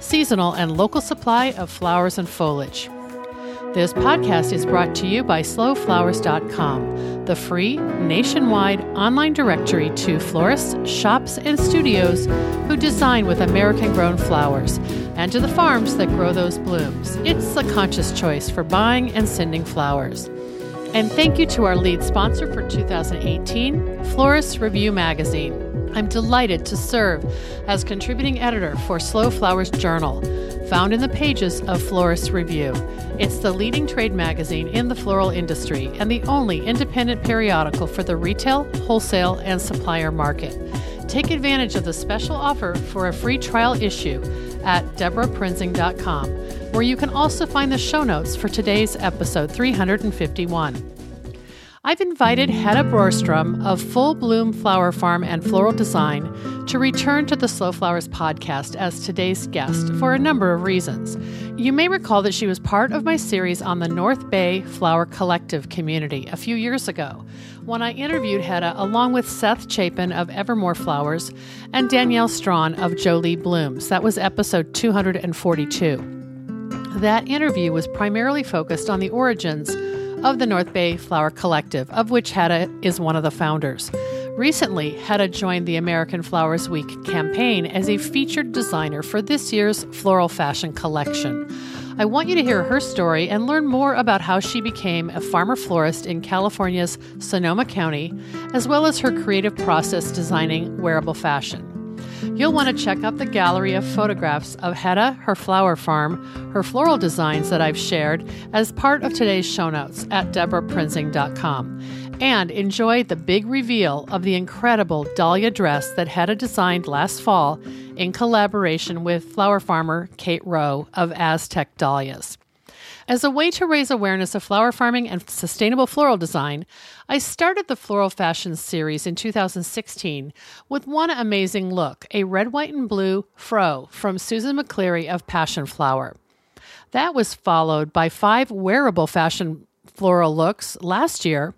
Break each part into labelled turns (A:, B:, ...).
A: seasonal, and local supply of flowers and foliage. This podcast is brought to you by slowflowers.com, the free nationwide online directory to florists, shops, and studios who design with American grown flowers, and to the farms that grow those blooms. It's a conscious choice for buying and sending flowers. And thank you to our lead sponsor for 2018, Florist Review Magazine. I'm delighted to serve as contributing editor for Slow Flowers Journal, found in the pages of Florist Review. It's the leading trade magazine in the floral industry and the only independent periodical for the retail, wholesale, and supplier market. Take advantage of the special offer for a free trial issue at debraprinzing.com, where you can also find the show notes for today's episode 351. I've invited Hedda Brorstrom of Full Bloom Flower Farm and Floral Design to return to the Slow Flowers podcast as today's guest for a number of reasons. You may recall that she was part of my series on the North Bay Flower Collective community a few years ago when I interviewed Hedda along with Seth Chapin of Evermore Flowers and Danielle Strawn of Jolie Blooms. That was episode 242. That interview was primarily focused on the origins of the North Bay Flower Collective, of which Hedda is one of the founders. Recently, Hedda joined the American Flowers Week campaign as a featured designer for this year's floral fashion collection. I want you to hear her story and learn more about how she became a farmer florist in California's Sonoma County, as well as her creative process designing wearable fashion. You'll want to check out the gallery of photographs of Hedda, her flower farm, her floral designs that I've shared as part of today's show notes at debraprinzing.com. And enjoy the big reveal of the incredible dahlia dress that Hedda designed last fall in collaboration with flower farmer Kate Rowe of Aztec Dahlias. As a way to raise awareness of flower farming and sustainable floral design, I started the Floral Fashion series in 2016 with one amazing look a red, white, and blue fro from Susan McLeary of Passion Flower. That was followed by five wearable fashion floral looks last year.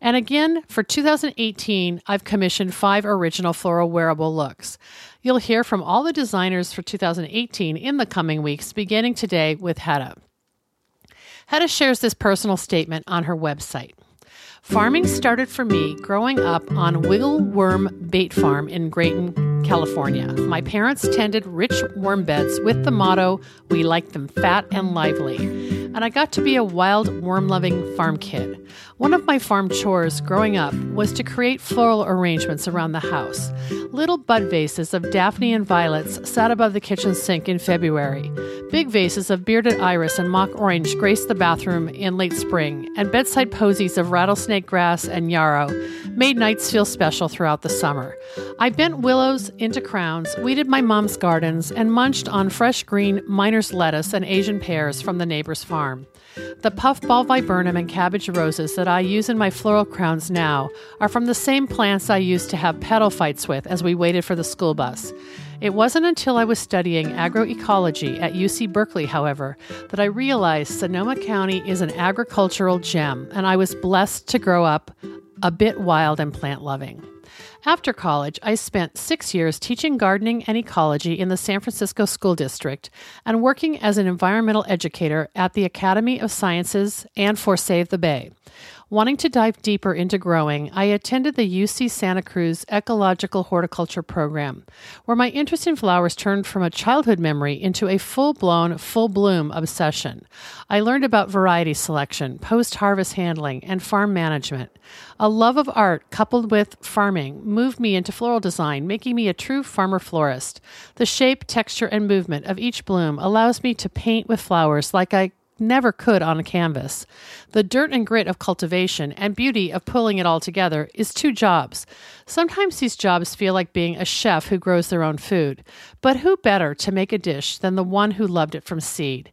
A: And again, for 2018, I've commissioned five original floral wearable looks. You'll hear from all the designers for 2018 in the coming weeks, beginning today with Hedda. Hedda shares this personal statement on her website. Farming started for me growing up on Wiggle Worm Bait Farm in Graton, California. My parents tended rich worm beds with the motto, We like them fat and lively. And I got to be a wild, worm loving farm kid. One of my farm chores growing up was to create floral arrangements around the house. Little bud vases of daphne and violets sat above the kitchen sink in February. Big vases of bearded iris and mock orange graced the bathroom in late spring, and bedside posies of rattlesnake grass and yarrow made nights feel special throughout the summer. I bent willows into crowns, weeded my mom's gardens, and munched on fresh green miner's lettuce and Asian pears from the neighbor's farm. The puffball viburnum and cabbage roses that I use in my floral crowns now are from the same plants I used to have petal fights with as we waited for the school bus. It wasn't until I was studying agroecology at UC Berkeley, however, that I realized Sonoma County is an agricultural gem, and I was blessed to grow up a bit wild and plant loving. After college, I spent six years teaching gardening and ecology in the San Francisco School District and working as an environmental educator at the Academy of Sciences and for Save the Bay. Wanting to dive deeper into growing, I attended the UC Santa Cruz Ecological Horticulture Program, where my interest in flowers turned from a childhood memory into a full blown, full bloom obsession. I learned about variety selection, post harvest handling, and farm management. A love of art coupled with farming moved me into floral design, making me a true farmer florist. The shape, texture, and movement of each bloom allows me to paint with flowers like I never could on a canvas. The dirt and grit of cultivation and beauty of pulling it all together is two jobs. Sometimes these jobs feel like being a chef who grows their own food, but who better to make a dish than the one who loved it from seed?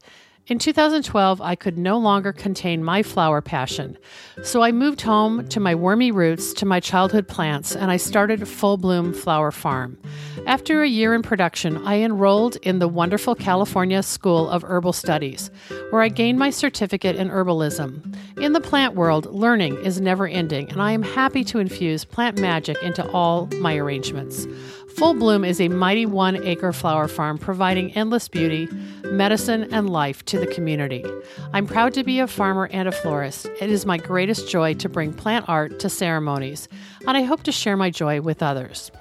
A: In 2012, I could no longer contain my flower passion. So I moved home to my wormy roots, to my childhood plants, and I started Full Bloom Flower Farm. After a year in production, I enrolled in the wonderful California School of Herbal Studies, where I gained my certificate in herbalism. In the plant world, learning is never ending, and I am happy to infuse plant magic into all my arrangements. Full Bloom is a mighty one acre flower farm providing endless beauty, medicine, and life to the community. I'm proud to be a farmer and a florist. It is my greatest joy to bring plant art to ceremonies, and I hope to share my joy with others.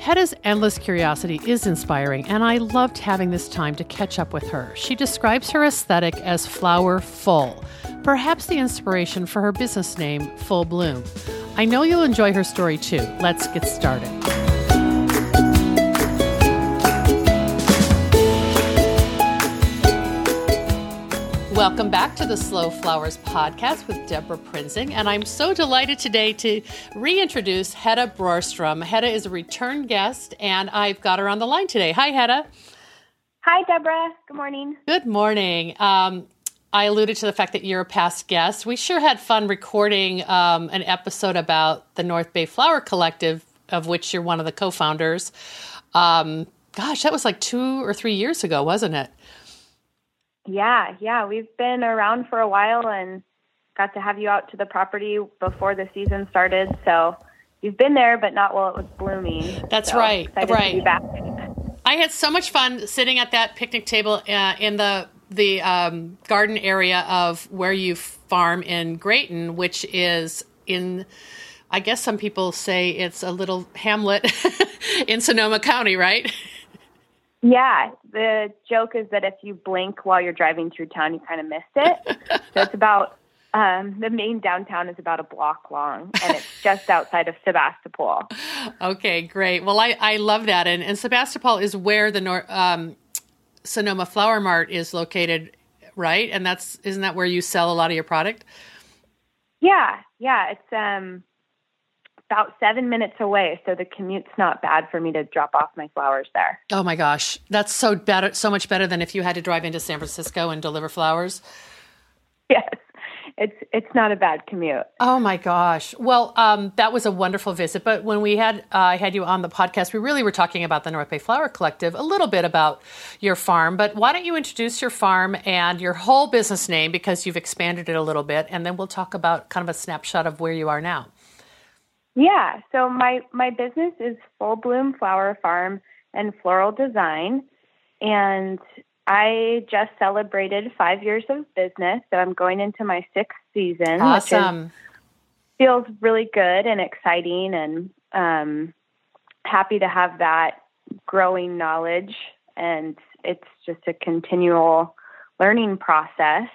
A: Hedda's endless curiosity is inspiring, and I loved having this time to catch up with her. She describes her aesthetic as flower full, perhaps the inspiration for her business name, Full Bloom. I know you'll enjoy her story too. Let's get started. Welcome back to the Slow Flowers podcast with Debra Prinzing. And I'm so delighted today to reintroduce Hedda Brorstrom. Hedda is a return guest, and I've got her on the line today. Hi, Hedda.
B: Hi, Debra. Good morning.
A: Good morning. Um, I alluded to the fact that you're a past guest. We sure had fun recording um, an episode about the North Bay Flower Collective, of which you're one of the co founders. Um, gosh, that was like two or three years ago, wasn't it?
B: Yeah, yeah. We've been around for a while and got to have you out to the property before the season started. So you've been there, but not while it was blooming.
A: That's
B: so
A: right. Right.
B: I
A: had so much fun sitting at that picnic table uh, in the the um, garden area of where you farm in Graton, which is in. I guess some people say it's a little hamlet in Sonoma County, right?
B: Yeah, the joke is that if you blink while you're driving through town, you kind of missed it. so it's about um, the main downtown is about a block long, and it's just outside of Sebastopol.
A: Okay, great. Well, I, I love that, and, and Sebastopol is where the Nor- um, Sonoma Flower Mart is located, right? And that's isn't that where you sell a lot of your product?
B: Yeah, yeah. It's um about seven minutes away, so the commute's not bad for me to drop off my flowers there.
A: Oh my gosh, that's so better, so much better than if you had to drive into San Francisco and deliver flowers.
B: Yes, it's it's not a bad commute.
A: Oh my gosh! Well, um, that was a wonderful visit. But when we had uh, had you on the podcast, we really were talking about the North Bay Flower Collective, a little bit about your farm. But why don't you introduce your farm and your whole business name because you've expanded it a little bit, and then we'll talk about kind of a snapshot of where you are now.
B: Yeah. So my my business is Full Bloom Flower Farm and Floral Design, and I just celebrated five years of business, so I'm going into my sixth season.
A: Awesome.
B: Which is, feels really good and exciting, and um, happy to have that growing knowledge. And it's just a continual learning process.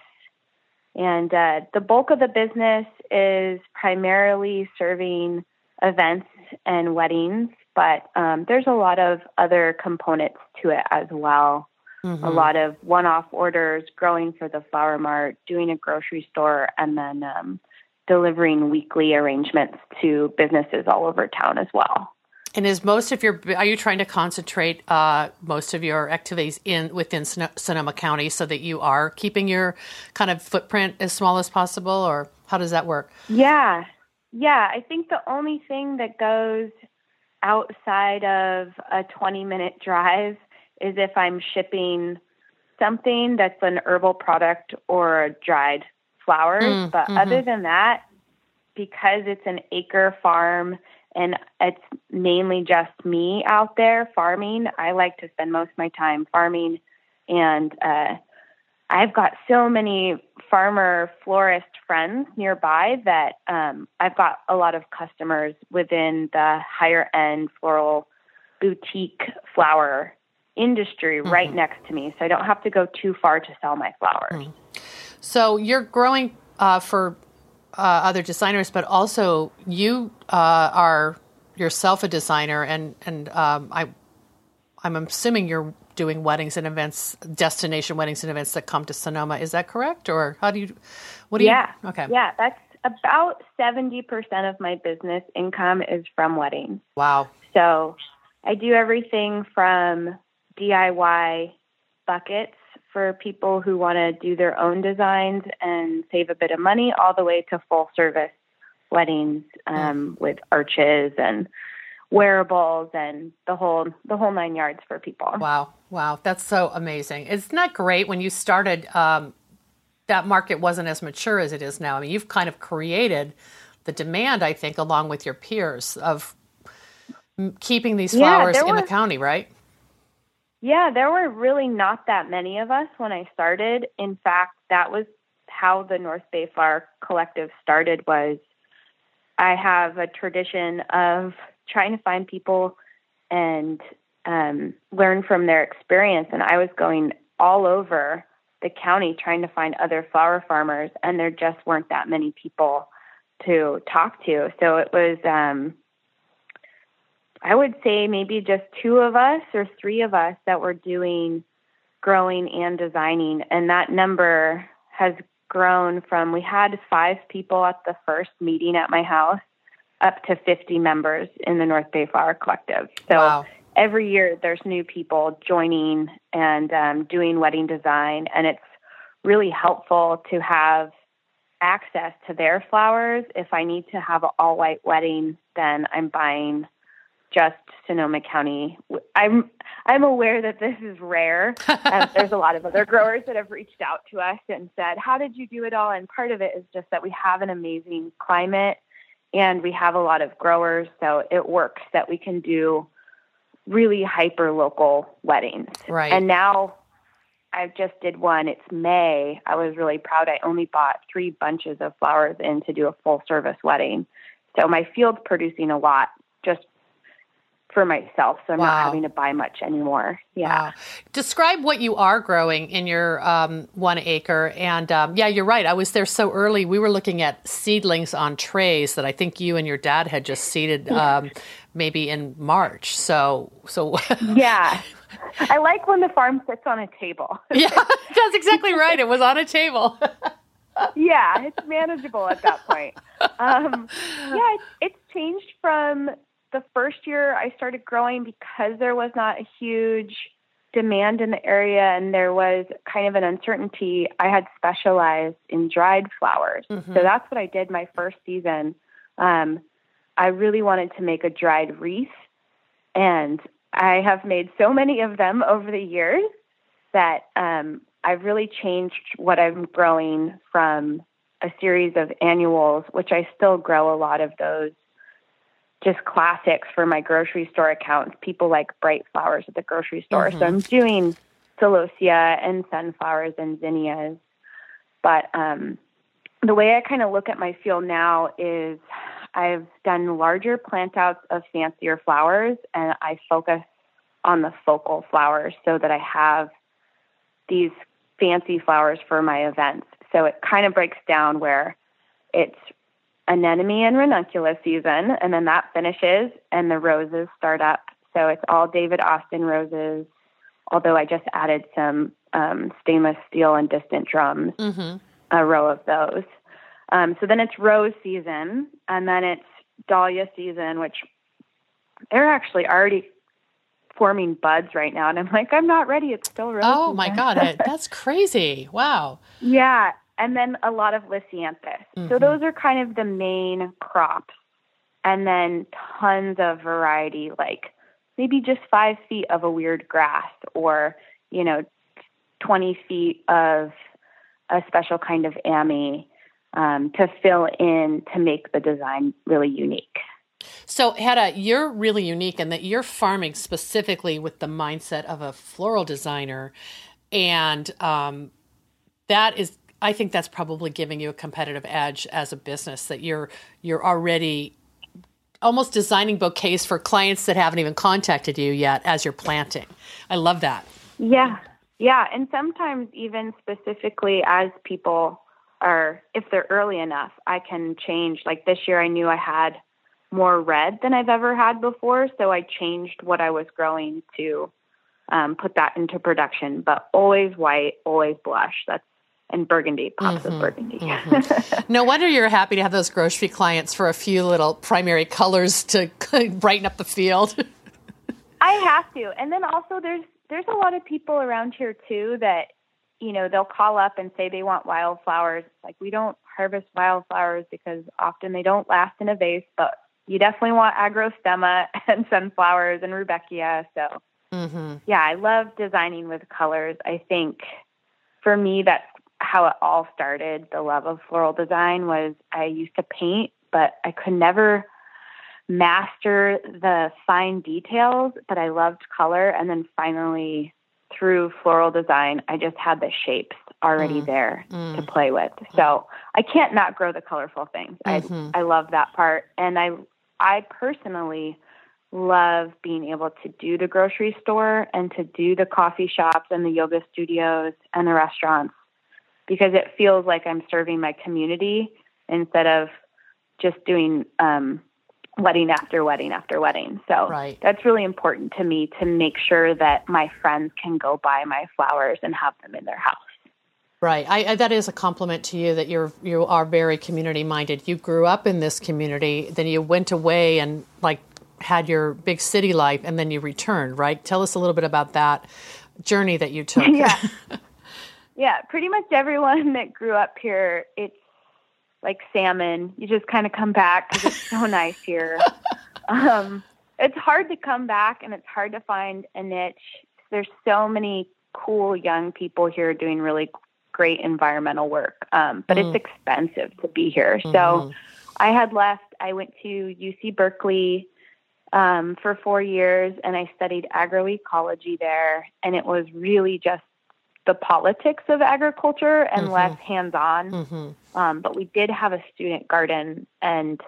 B: And uh, the bulk of the business is primarily serving events and weddings, but um, there's a lot of other components to it as well. Mm-hmm. A lot of one off orders, growing for the flower mart, doing a grocery store, and then um, delivering weekly arrangements to businesses all over town as well.
A: And is most of your are you trying to concentrate uh, most of your activities in within Sonoma County so that you are keeping your kind of footprint as small as possible, or how does that work?
B: Yeah, yeah. I think the only thing that goes outside of a 20 minute drive is if I'm shipping something that's an herbal product or a dried flowers. Mm, but mm-hmm. other than that, because it's an acre farm and it's mainly just me out there farming, I like to spend most of my time farming. And uh, I've got so many farmer florist friends nearby that um, I've got a lot of customers within the higher end floral boutique flower industry mm-hmm. right next to me, so I don't have to go too far to sell my flowers. Mm.
A: So you're growing uh, for uh, other designers, but also you uh, are yourself a designer, and and um, I I'm assuming you're doing weddings and events, destination weddings and events that come to Sonoma. Is that correct? Or how do you, what do
B: yeah.
A: you, okay.
B: Yeah, that's about 70% of my business income is from weddings.
A: Wow.
B: So I do everything from DIY buckets for people who want to do their own designs and save a bit of money, all the way to full service weddings um, with arches and wearables and the whole the whole nine yards for people.
A: Wow, wow, that's so amazing! Isn't that great? When you started, um, that market wasn't as mature as it is now. I mean, you've kind of created the demand, I think, along with your peers of keeping these flowers yeah, in the county, right?
B: Yeah, there were really not that many of us when I started. In fact, that was how the North Bay Flower Collective started was I have a tradition of trying to find people and um, learn from their experience. And I was going all over the county trying to find other flower farmers, and there just weren't that many people to talk to. So it was um, I would say maybe just two of us or three of us that were doing growing and designing. And that number has grown from we had five people at the first meeting at my house up to 50 members in the North Bay Flower Collective. So wow. every year there's new people joining and um, doing wedding design. And it's really helpful to have access to their flowers. If I need to have an all white wedding, then I'm buying just Sonoma County. I'm I'm aware that this is rare. um, there's a lot of other growers that have reached out to us and said, "How did you do it all?" And part of it is just that we have an amazing climate and we have a lot of growers, so it works that we can do really hyper local weddings.
A: Right.
B: And now I just did one. It's May. I was really proud. I only bought three bunches of flowers in to do a full service wedding. So my field's producing a lot for myself, so I'm wow. not having to buy much anymore. Yeah. Wow.
A: Describe what you are growing in your um, one acre. And um, yeah, you're right. I was there so early. We were looking at seedlings on trays that I think you and your dad had just seeded um, maybe in March. So, so
B: yeah. I like when the farm sits on a table.
A: yeah, that's exactly right. It was on a table.
B: yeah, it's manageable at that point. Um, yeah, it's, it's changed from the first year I started growing because there was not a huge demand in the area and there was kind of an uncertainty, I had specialized in dried flowers. Mm-hmm. So that's what I did my first season. Um, I really wanted to make a dried wreath, and I have made so many of them over the years that um, I've really changed what I'm growing from a series of annuals, which I still grow a lot of those just classics for my grocery store accounts. People like bright flowers at the grocery store. Mm-hmm. So I'm doing celosia and sunflowers and zinnias. But um, the way I kind of look at my field now is I've done larger plant outs of fancier flowers and I focus on the focal flowers so that I have these fancy flowers for my events. So it kind of breaks down where it's anemone and ranunculus season, and then that finishes, and the roses start up. So it's all David Austin roses, although I just added some um, stainless steel and distant drums, mm-hmm. a row of those. Um, so then it's rose season, and then it's dahlia season, which they're actually already forming buds right now. And I'm like, I'm not ready. It's still rose.
A: Oh season. my God. That's crazy. Wow.
B: Yeah and then a lot of lisianthus. Mm-hmm. So those are kind of the main crops. And then tons of variety, like maybe just five feet of a weird grass or, you know, 20 feet of a special kind of ammi um, to fill in to make the design really unique.
A: So, Hedda, you're really unique in that you're farming specifically with the mindset of a floral designer. And um, that is I think that's probably giving you a competitive edge as a business that you're you're already almost designing bouquets for clients that haven't even contacted you yet as you're planting. I love that.
B: Yeah. Yeah, and sometimes even specifically as people are if they're early enough, I can change. Like this year I knew I had more red than I've ever had before, so I changed what I was growing to um, put that into production. But always white, always blush. That's and burgundy, pops mm-hmm, of burgundy.
A: Mm-hmm. no wonder you're happy to have those grocery clients for a few little primary colors to brighten up the field.
B: I have to, and then also there's there's a lot of people around here too that you know they'll call up and say they want wildflowers. Like we don't harvest wildflowers because often they don't last in a vase, but you definitely want agrostemma and sunflowers and rudbeckia. So mm-hmm. yeah, I love designing with colors. I think for me that's how it all started. The love of floral design was I used to paint, but I could never master the fine details, but I loved color. And then finally, through floral design, I just had the shapes already mm. there mm. to play with. So I can't not grow the colorful things. Mm-hmm. I I love that part, and I I personally love being able to do the grocery store and to do the coffee shops and the yoga studios and the restaurants because it feels like I'm serving my community instead of just doing um, wedding after wedding after wedding. So right. that's really important to me to make sure that my friends can go buy my flowers and have them in their house.
A: Right. I, I, that is a compliment to you that you're you are very community minded. You grew up in this community, then you went away and like had your big city life, and then you returned. Right. Tell us a little bit about that journey that you took.
B: Yeah. yeah. Pretty much everyone that grew up here, it's like salmon. You just kind of come back because it's so nice here. Um, it's hard to come back and it's hard to find a niche. There's so many cool young people here doing really great environmental work, um, but mm. it's expensive to be here. Mm-hmm. So I had left. I went to UC Berkeley um, for four years and I studied agroecology there. And it was really just the politics of agriculture and mm-hmm. less hands on. Mm-hmm. Um, but we did have a student garden. And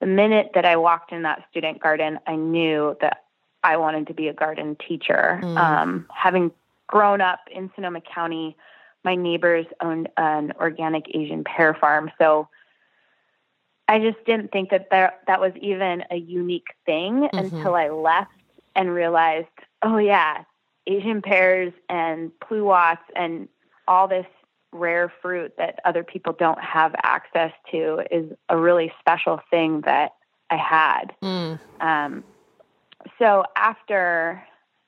B: the minute that I walked in that student garden, I knew that I wanted to be a garden teacher. Mm. Um, having grown up in Sonoma County, my neighbors owned an organic Asian pear farm. So I just didn't think that there, that was even a unique thing mm-hmm. until I left and realized, oh, yeah, Asian pears and pluots and all this rare fruit that other people don't have access to is a really special thing that I had. Mm. Um, so after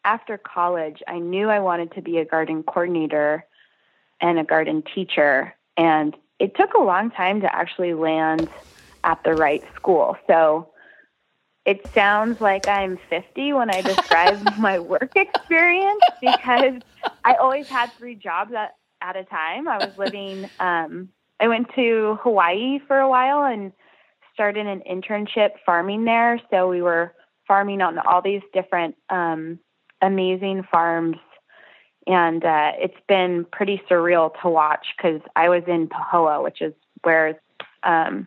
B: after college, I knew I wanted to be a garden coordinator and a garden teacher, and it took a long time to actually land at the right school. So it sounds like I'm 50 when I describe my work experience because I always had three jobs at, at a time. I was living, um, I went to Hawaii for a while and started an internship farming there. So we were farming on all these different um, amazing farms. And uh, it's been pretty surreal to watch because I was in Pahoa, which is where um,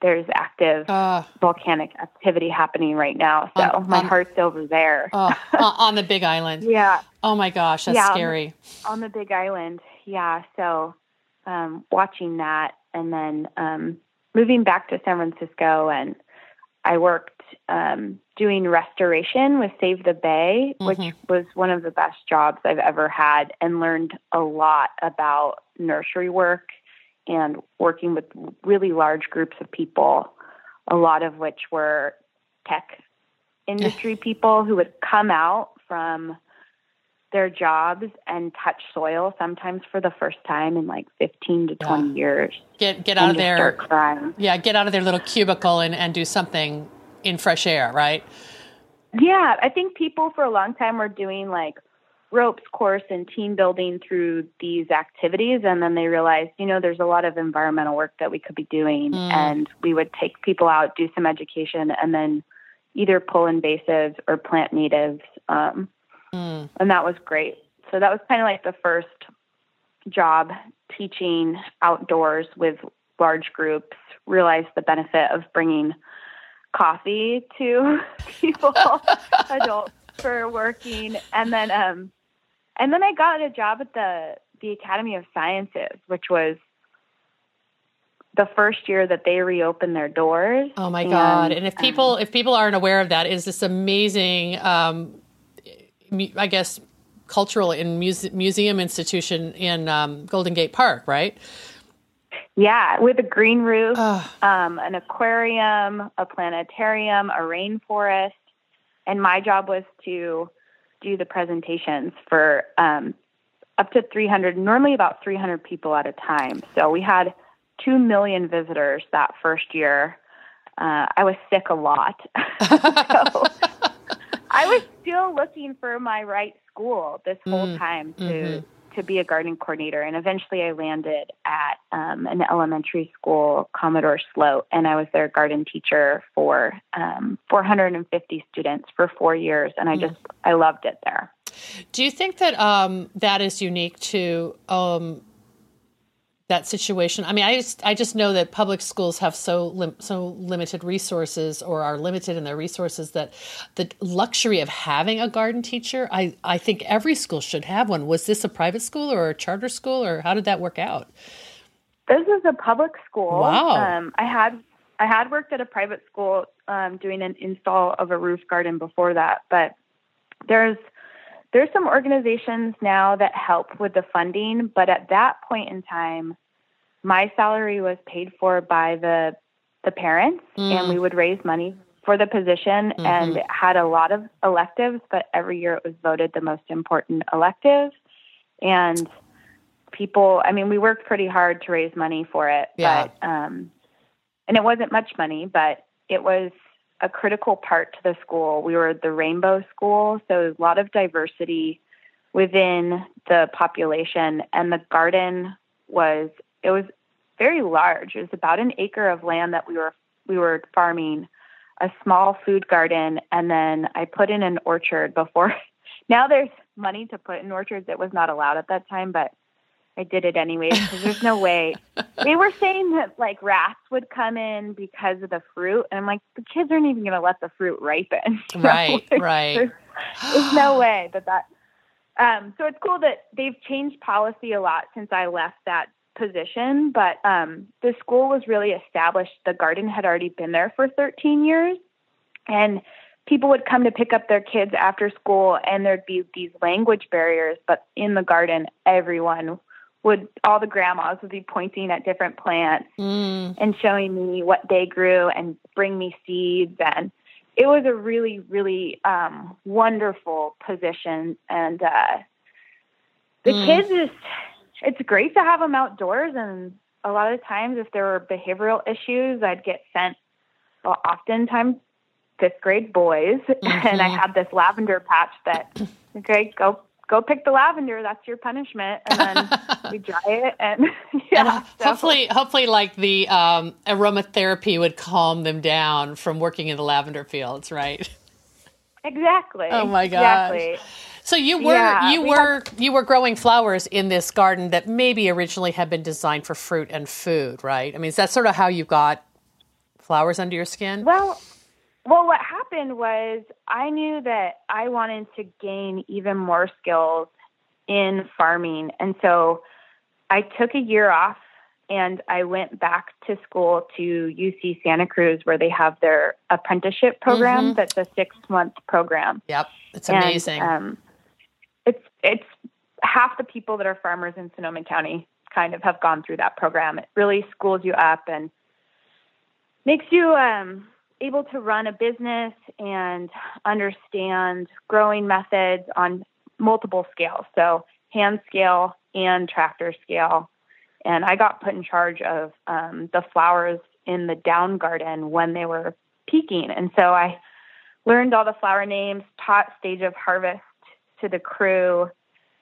B: there's active uh, volcanic activity happening right now. So on, my on, heart's over there.
A: uh, on the Big Island.
B: Yeah.
A: Oh my gosh, that's yeah, scary.
B: On the, on the, Big Island. Yeah. So um, watching that and then um, moving back to San Francisco and I worked um, doing restoration with Save the Bay, mm-hmm. which was one of the best jobs I've ever had and learned a lot about nursery work and working with really large groups of people, a lot of which were tech industry people who would come out from their jobs and touch soil sometimes for the first time in like 15 to 20 yeah. years.
A: Get get out of their Yeah, get out of their little cubicle and, and do something in fresh air, right?
B: Yeah, I think people for a long time were doing like ropes course and team building through these activities and then they realized you know there's a lot of environmental work that we could be doing mm. and we would take people out do some education and then either pull invasives or plant natives um, mm. and that was great so that was kind of like the first job teaching outdoors with large groups realized the benefit of bringing coffee to people adults for working and then um and then I got a job at the the Academy of Sciences, which was the first year that they reopened their doors.
A: Oh my god! And if people um, if people aren't aware of that, is this amazing um, I guess, cultural and muse- museum institution in um, Golden Gate Park, right?
B: Yeah, with a green roof, um, an aquarium, a planetarium, a rainforest, and my job was to do the presentations for um, up to 300, normally about 300 people at a time. So we had 2 million visitors that first year. Uh, I was sick a lot. so I was still looking for my right school this whole mm, time to mm-hmm. To be a garden coordinator, and eventually I landed at um, an elementary school, Commodore Sloat, and I was their garden teacher for um, 450 students for four years, and I mm. just I loved it there.
A: Do you think that um, that is unique to um, that situation? I mean, I just I just know that public schools have so lim- so limited resources or are limited in their resources that the luxury of having a garden teacher, I I think every school should have one. Was this a private school or a charter school, or how did that work out?
B: This is a public school.
A: Wow.
B: Um, I had I had worked at a private school um, doing an install of a roof garden before that, but there's there's some organizations now that help with the funding, but at that point in time, my salary was paid for by the the parents, mm. and we would raise money for the position mm-hmm. and had a lot of electives, but every year it was voted the most important elective. And people, I mean, we worked pretty hard to raise money for it, yeah. but um, and it wasn't much money, but it was a critical part to the school. We were the rainbow school, so a lot of diversity within the population, and the garden was it was very large. It was about an acre of land that we were we were farming, a small food garden, and then I put in an orchard before. now there's money to put in orchards. It was not allowed at that time, but I did it anyways because there's no way. They were saying that like rats would come in because of the fruit, and I'm like, the kids aren't even going to let the fruit ripen.
A: So right, right.
B: There's, there's no way that that. Um, so it's cool that they've changed policy a lot since I left that position, but um, the school was really established. The garden had already been there for 13 years, and people would come to pick up their kids after school, and there'd be these language barriers. But in the garden, everyone would all the grandmas would be pointing at different plants mm. and showing me what they grew and bring me seeds and it was a really really um, wonderful position and uh, the mm. kids is it's great to have them outdoors and a lot of times if there were behavioral issues i'd get sent well, oftentimes fifth grade boys mm-hmm. and i had this lavender patch that okay go go pick the lavender. That's your punishment. And then we dry it and yeah. And
A: so. Hopefully, hopefully like the um, aromatherapy would calm them down from working in the lavender fields, right?
B: Exactly.
A: Oh my gosh. Exactly. So you were yeah, you we were had, you were growing flowers in this garden that maybe originally had been designed for fruit and food, right? I mean, is that sort of how you got flowers under your skin?
B: Well, well, what happened was I knew that I wanted to gain even more skills in farming. And so I took a year off and I went back to school to UC Santa Cruz where they have their apprenticeship program mm-hmm. that's a six month program.
A: Yep. It's amazing.
B: And, um, it's it's half the people that are farmers in Sonoma County kind of have gone through that program. It really schools you up and makes you um able to run a business and understand growing methods on multiple scales, so hand scale and tractor scale. And I got put in charge of um, the flowers in the down garden when they were peaking. And so I learned all the flower names, taught stage of harvest to the crew,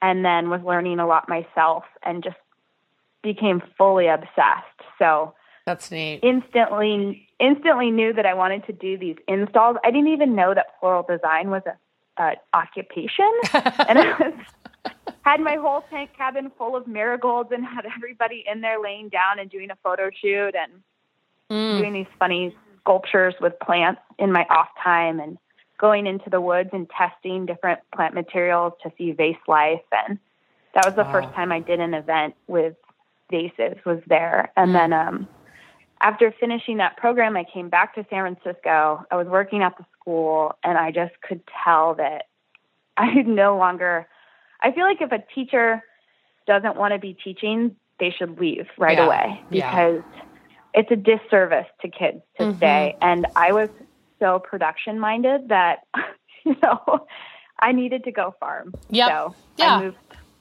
B: and then was learning a lot myself and just became fully obsessed. So
A: that's neat.
B: Instantly, instantly knew that I wanted to do these installs. I didn't even know that floral design was a, a occupation, and I was had my whole tank cabin full of marigolds and had everybody in there laying down and doing a photo shoot and mm. doing these funny sculptures with plants in my off time and going into the woods and testing different plant materials to see vase life and that was the wow. first time I did an event with vases was there and mm. then um after finishing that program, I came back to San Francisco. I was working at the school, and I just could tell that I no longer, I feel like if a teacher doesn't want to be teaching, they should leave right
A: Yeah.
B: away
A: Yeah.
B: because it's a disservice to kids to
A: Mhm.
B: stay. And I was so production minded that, you know, I needed to go farm.
A: Yep.
B: So
A: Yeah.
B: I moved,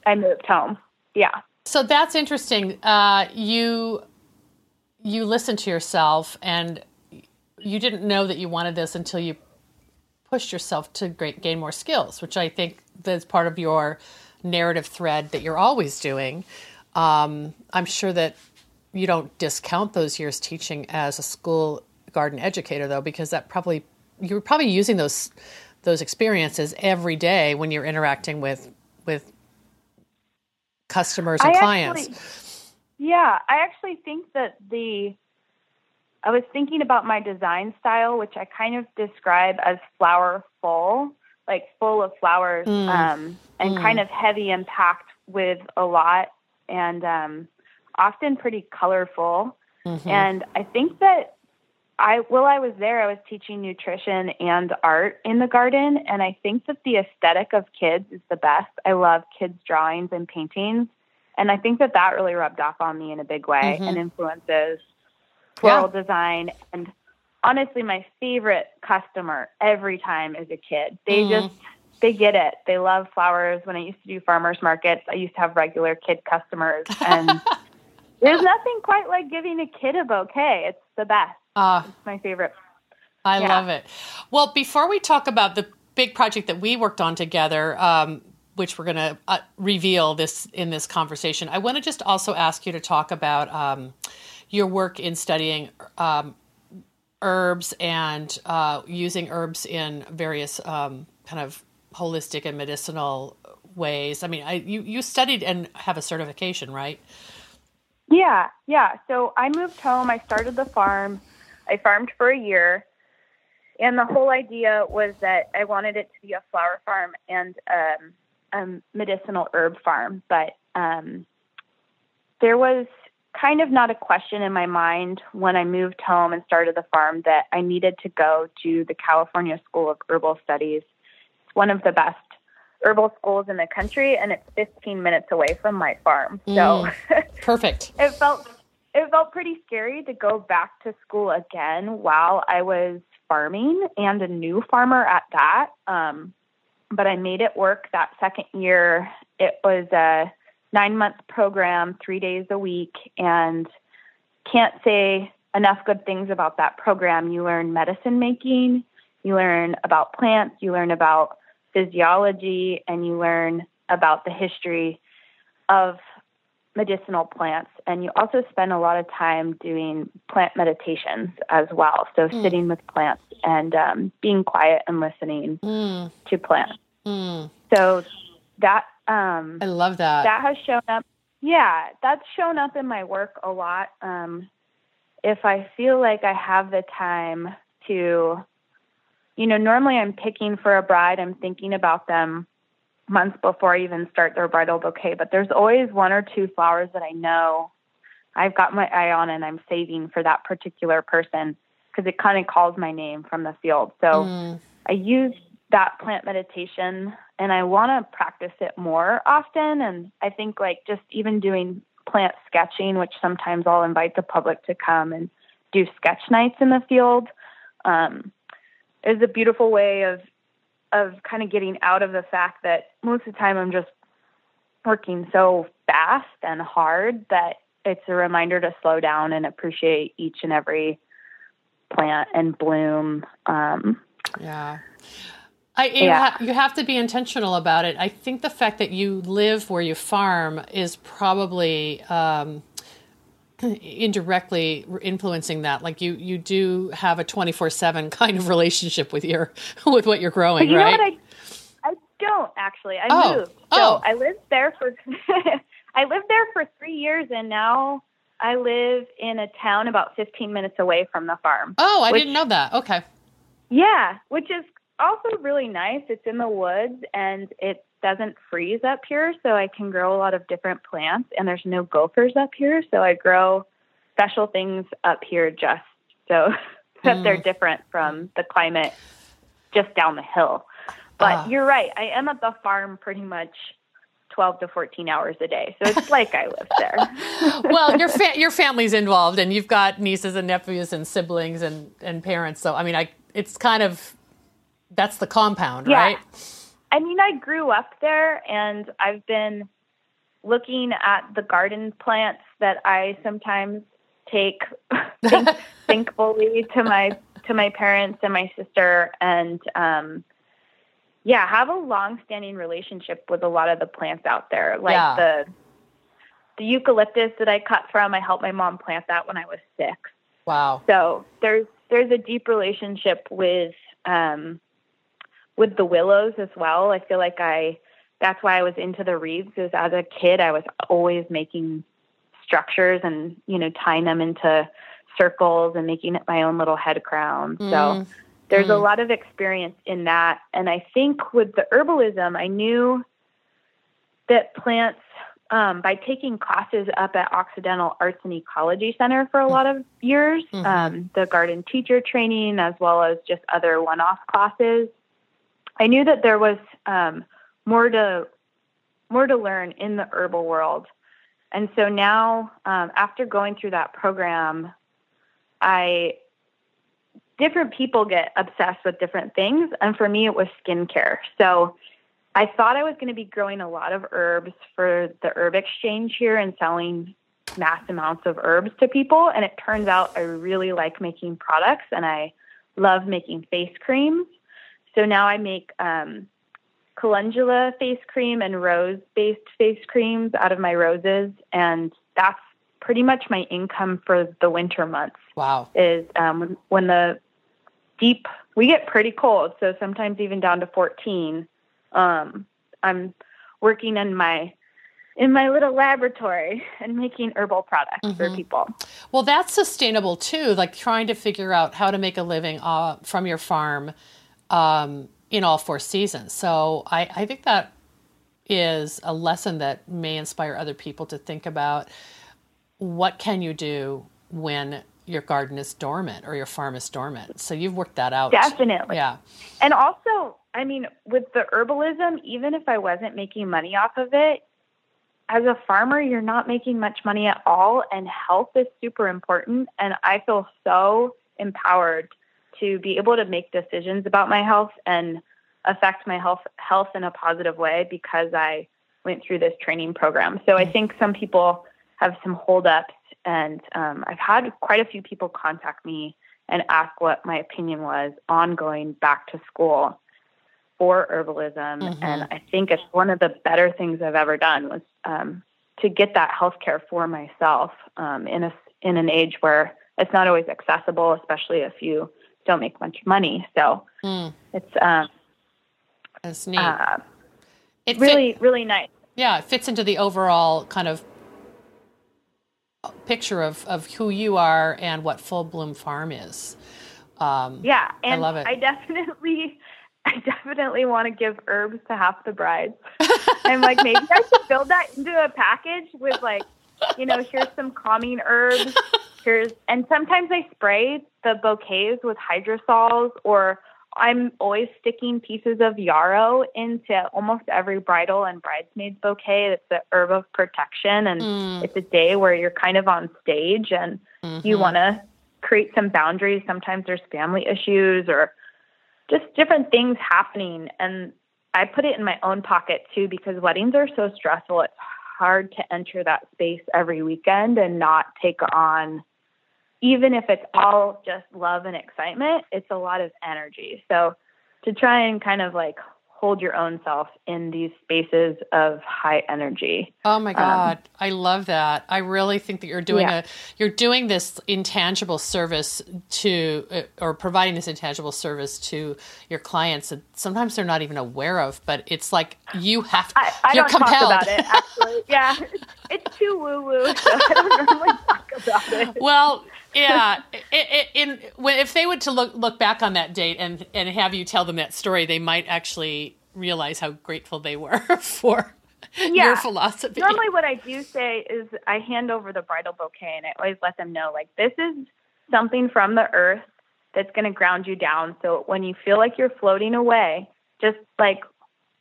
B: I moved home. Yeah.
A: So that's interesting. Uh, you you listened to yourself, and you didn't know that you wanted this until you pushed yourself to great, gain more skills, which I think that's part of your narrative thread that you're always doing. Um, I'm sure that you don't discount those years teaching as a school garden educator, though, because that probably you were probably using those those experiences every day when you're interacting with with customers and
B: I
A: clients.
B: Actually, yeah, I actually think that the I was thinking about my design style, which I kind of describe as flower full, like full of flowers,
A: Mm.
B: um, and
A: Mm.
B: kind of heavy and packed with a lot, and um, often pretty colorful.
A: Mhm.
B: And I think that I, while I was there, I was teaching nutrition and art in the garden. And I think that the aesthetic of kids is the best. I love kids' drawings and paintings. And I think that that really rubbed off on me in a big way
A: Mhm.
B: and influences floral design. And honestly, my favorite customer every time is a kid. They
A: Mhm.
B: just, they get it. They love flowers. When I used to do farmers markets, I used to have regular kid customers. And there's nothing quite like giving a kid a bouquet. It's the best.
A: Uh,
B: It's my favorite.
A: I
B: Yeah.
A: love it. Well, before we talk about the big project that we worked on together, um, which we're going to uh, reveal this in this conversation, I want to just also ask you to talk about um, your work in studying um, herbs and uh, using herbs in various um, kind of holistic and medicinal ways. I mean, I, you you studied and have a certification, right?
B: Yeah, yeah. So I moved home. I started the farm. I farmed for a year. And the whole idea was that I wanted it to be a flower farm and um, a medicinal herb farm. But um, there was kind of not a question in my mind when I moved home and started the farm that I needed to go to the California School of Herbal Studies. It's one of the best herbal schools in the country, and it's 15 minutes away from my farm. So
A: Perfect.
B: it felt it felt pretty scary to go back to school again while I was farming and a new farmer at that. Um, but I made it work that second year. It was a nine month program, three days a week, and can't say enough good things about that program. You learn medicine making, you learn about plants, you learn about physiology, and you learn about the history of medicinal plants. And you also spend a lot of time doing plant meditations as well. So
A: Mm.
B: sitting with plants and um, being quiet and listening
A: Mm,
B: to plants.
A: mm.
B: So that um,
A: I love that.
B: that has shown up. Yeah, that's shown up in my work a lot. Um, if I feel like I have the time to, you know, normally I'm picking for a bride, I'm thinking about them months before I even start their bridal bouquet, but there's always one or two flowers that I know I've got my eye on and I'm saving for that particular person because it kind of calls my name from the field. So
A: Mm.
B: I use that plant meditation and I want to practice it more often. And I think like just even doing plant sketching, which sometimes I'll invite the public to come and do sketch nights in the field, um, is a beautiful way of of kind of getting out of the fact that most of the time I'm just working so fast and hard that it's a reminder to slow down and appreciate each and every plant and bloom. Um,
A: Yeah. I, you,
B: Yeah.
A: ha- you have to be intentional about it. I think the fact that you live where you farm is probably um, indirectly influencing that. Like you, you do have a twenty four seven kind of relationship with your with what you're growing,
B: you
A: right?
B: I I don't actually. I
A: Oh.
B: moved. So
A: Oh.
B: I lived there for I lived there for three years, and now I live in a town about 15 minutes away from the farm.
A: oh, I
B: which-
A: didn't know that. Okay.
B: Yeah, which is also really nice. It's in the woods, and it doesn't freeze up here, so I can grow a lot of different plants. And there's no gophers up here, so I grow special things up here just so that they're
A: Mm.
B: different from the climate just down the hill. But uh. you're right. I am at the farm pretty much 12 to 14 hours a day. So it's like I live there.
A: well, your fa- your family's involved and you've got nieces and nephews and siblings and, and parents. So I mean, I it's kind of that's the compound,
B: yeah.
A: right?
B: I mean, I grew up there and I've been looking at the garden plants that I sometimes take think, thankfully to my to my parents and my sister and um yeah, have a long-standing relationship with a lot of the plants out there. Like yeah. the the eucalyptus that I cut from, I helped my mom plant that when I was 6.
A: Wow.
B: So, there's there's a deep relationship with um with the willows as well. I feel like I that's why I was into the reeds Is as a kid I was always making structures and, you know, tying them into circles and making it my own little head crown. Mm. So there's mm. a lot of experience in that. And I think with the herbalism, I knew that plants, um, by taking classes up at Occidental Arts and Ecology Center for a lot of years, mm-hmm. um, the garden teacher training, as well as just other one off classes, I knew that there was um, more to more to learn in the herbal world. And so now, um, after going through that program, I different people get obsessed with different things. And for me, it was skincare. So I thought I was going to be growing a lot of herbs for the herb exchange here and selling mass amounts of herbs to people. And it turns out I really like making products and I love making face creams. So now I make um, calendula face cream and rose based face creams out of my roses. And that's pretty much my income for the winter months.
A: Wow.
B: Is um, when the deep, we get pretty cold, so sometimes even down to 14. Um, I'm working in my in my little laboratory and making herbal products mm-hmm. for people.
A: Well, that's sustainable too. Like trying to figure out how to make a living uh, from your farm um, in all four seasons. So I, I think that is a lesson that may inspire other people to think about what can you do when your garden is dormant or your farm is dormant. So you've worked that out.
B: Definitely.
A: Yeah.
B: And also, I mean, with the herbalism, even if I wasn't making money off of it, as a farmer, you're not making much money at all, and health is super important. And I feel so empowered to be able to make decisions about my health and affect my health health in a positive way because I went through this training program. So I mm-hmm. think some people have some holdups and um, I've had quite a few people contact me and ask what my opinion was on going back to school for herbalism. Mm-hmm. And I think it's one of the better things I've ever done was um, to get that health care for myself um, in a in an age where it's not always accessible, especially if you don't make much money. So mm. it's um,
A: it's neat. Uh,
B: it really fit, really nice.
A: Yeah, it fits into the overall kind of picture of, of who you are and what Full Bloom Farm is.
B: Um, yeah, and I love it. I definitely, I definitely want to give herbs to half the brides. I'm like, maybe I should build that into a package with like, you know, here's some calming herbs. Here's, and sometimes I spray the bouquets with hydrosols or I'm always sticking pieces of yarrow into almost every bridal and bridesmaids bouquet. It's the herb of protection, and mm. it's a day where you're kind of on stage and mm-hmm. you want to create some boundaries. Sometimes there's family issues or just different things happening. And I put it in my own pocket too because weddings are so stressful. It's hard to enter that space every weekend and not take on even if it's all just love and excitement, it's a lot of energy. So to try and kind of like hold your own self in these spaces of high energy.
A: Oh my um, god, um, I love that. I really think that you're doing yeah. a you're doing this intangible service to uh, or providing this intangible service to your clients that sometimes they're not even aware of, but it's like you have to,
B: I, I
A: you're
B: don't
A: compelled.
B: talk about it actually. yeah. It's too woo woo, so I don't normally talk about it.
A: Well, yeah, in, if they were to look look back on that date and and have you tell them that story, they might actually realize how grateful they were for yeah. your philosophy.
B: Normally, what I do say is I hand over the bridal bouquet, and I always let them know like this is something from the earth that's going to ground you down. So when you feel like you're floating away, just like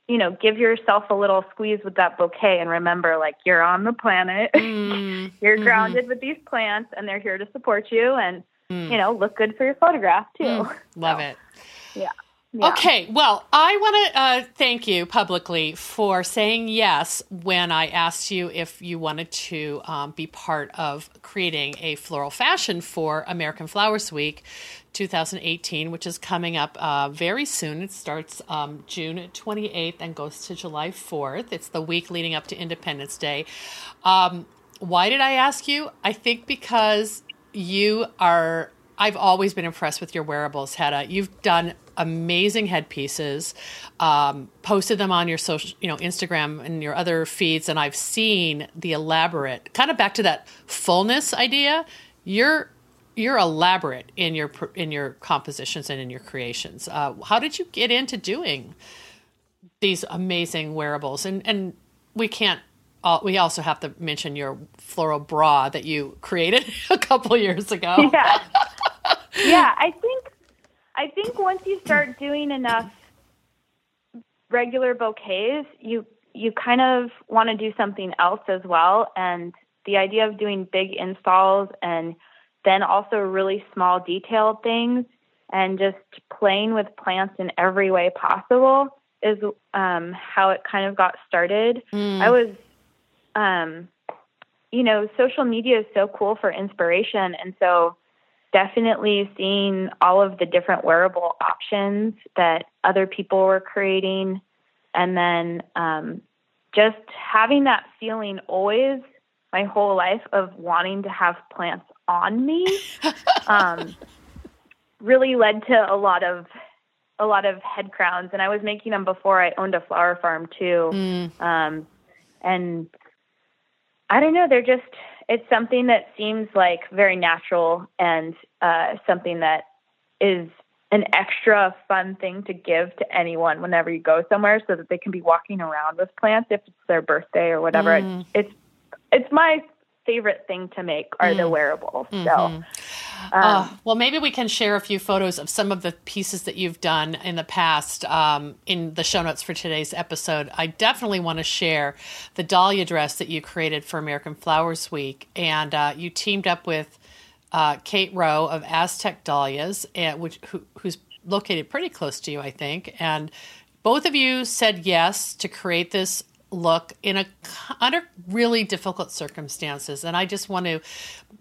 B: you know, give yourself a little squeeze with that bouquet and remember like you're on the planet. Mm, you're mm-hmm. grounded with these plants and they're here to support you and mm. you know, look good for your photograph too. Mm,
A: love so, it.
B: Yeah.
A: Yeah. Okay, well, I want to uh, thank you publicly for saying yes when I asked you if you wanted to um, be part of creating a floral fashion for American Flowers Week 2018, which is coming up uh, very soon. It starts um, June 28th and goes to July 4th. It's the week leading up to Independence Day. Um, why did I ask you? I think because you are I've always been impressed with your wearables, Hedda. You've done amazing headpieces, um, posted them on your social, you know, Instagram and your other feeds, and I've seen the elaborate, kind of back to that fullness idea. You're you're elaborate in your in your compositions and in your creations. Uh, how did you get into doing these amazing wearables? And and we can't. Uh, we also have to mention your floral bra that you created a couple years ago.
B: Yeah, yeah. I think I think once you start doing enough regular bouquets, you you kind of want to do something else as well. And the idea of doing big installs and then also really small detailed things and just playing with plants in every way possible is um, how it kind of got started. Mm. I was, um, you know, social media is so cool for inspiration. And so definitely seeing all of the different wearable options that other people were creating. And then um, just having that feeling always my whole life of wanting to have plants on me um, really led to a lot of a lot of head crowns and i was making them before i owned a flower farm too mm. um, and i don't know they're just it's something that seems like very natural and uh, something that is an extra fun thing to give to anyone whenever you go somewhere so that they can be walking around with plants if it's their birthday or whatever mm. it's, it's it's my favorite thing to make are mm. the wearables. Mm-hmm. So, um,
A: uh, well, maybe we can share a few photos of some of the pieces that you've done in the past um, in the show notes for today's episode. I definitely want to share the dahlia dress that you created for American Flowers Week, and uh, you teamed up with uh, Kate Rowe of Aztec Dahlias, and, which who, who's located pretty close to you, I think, and both of you said yes to create this look in a under really difficult circumstances and i just want to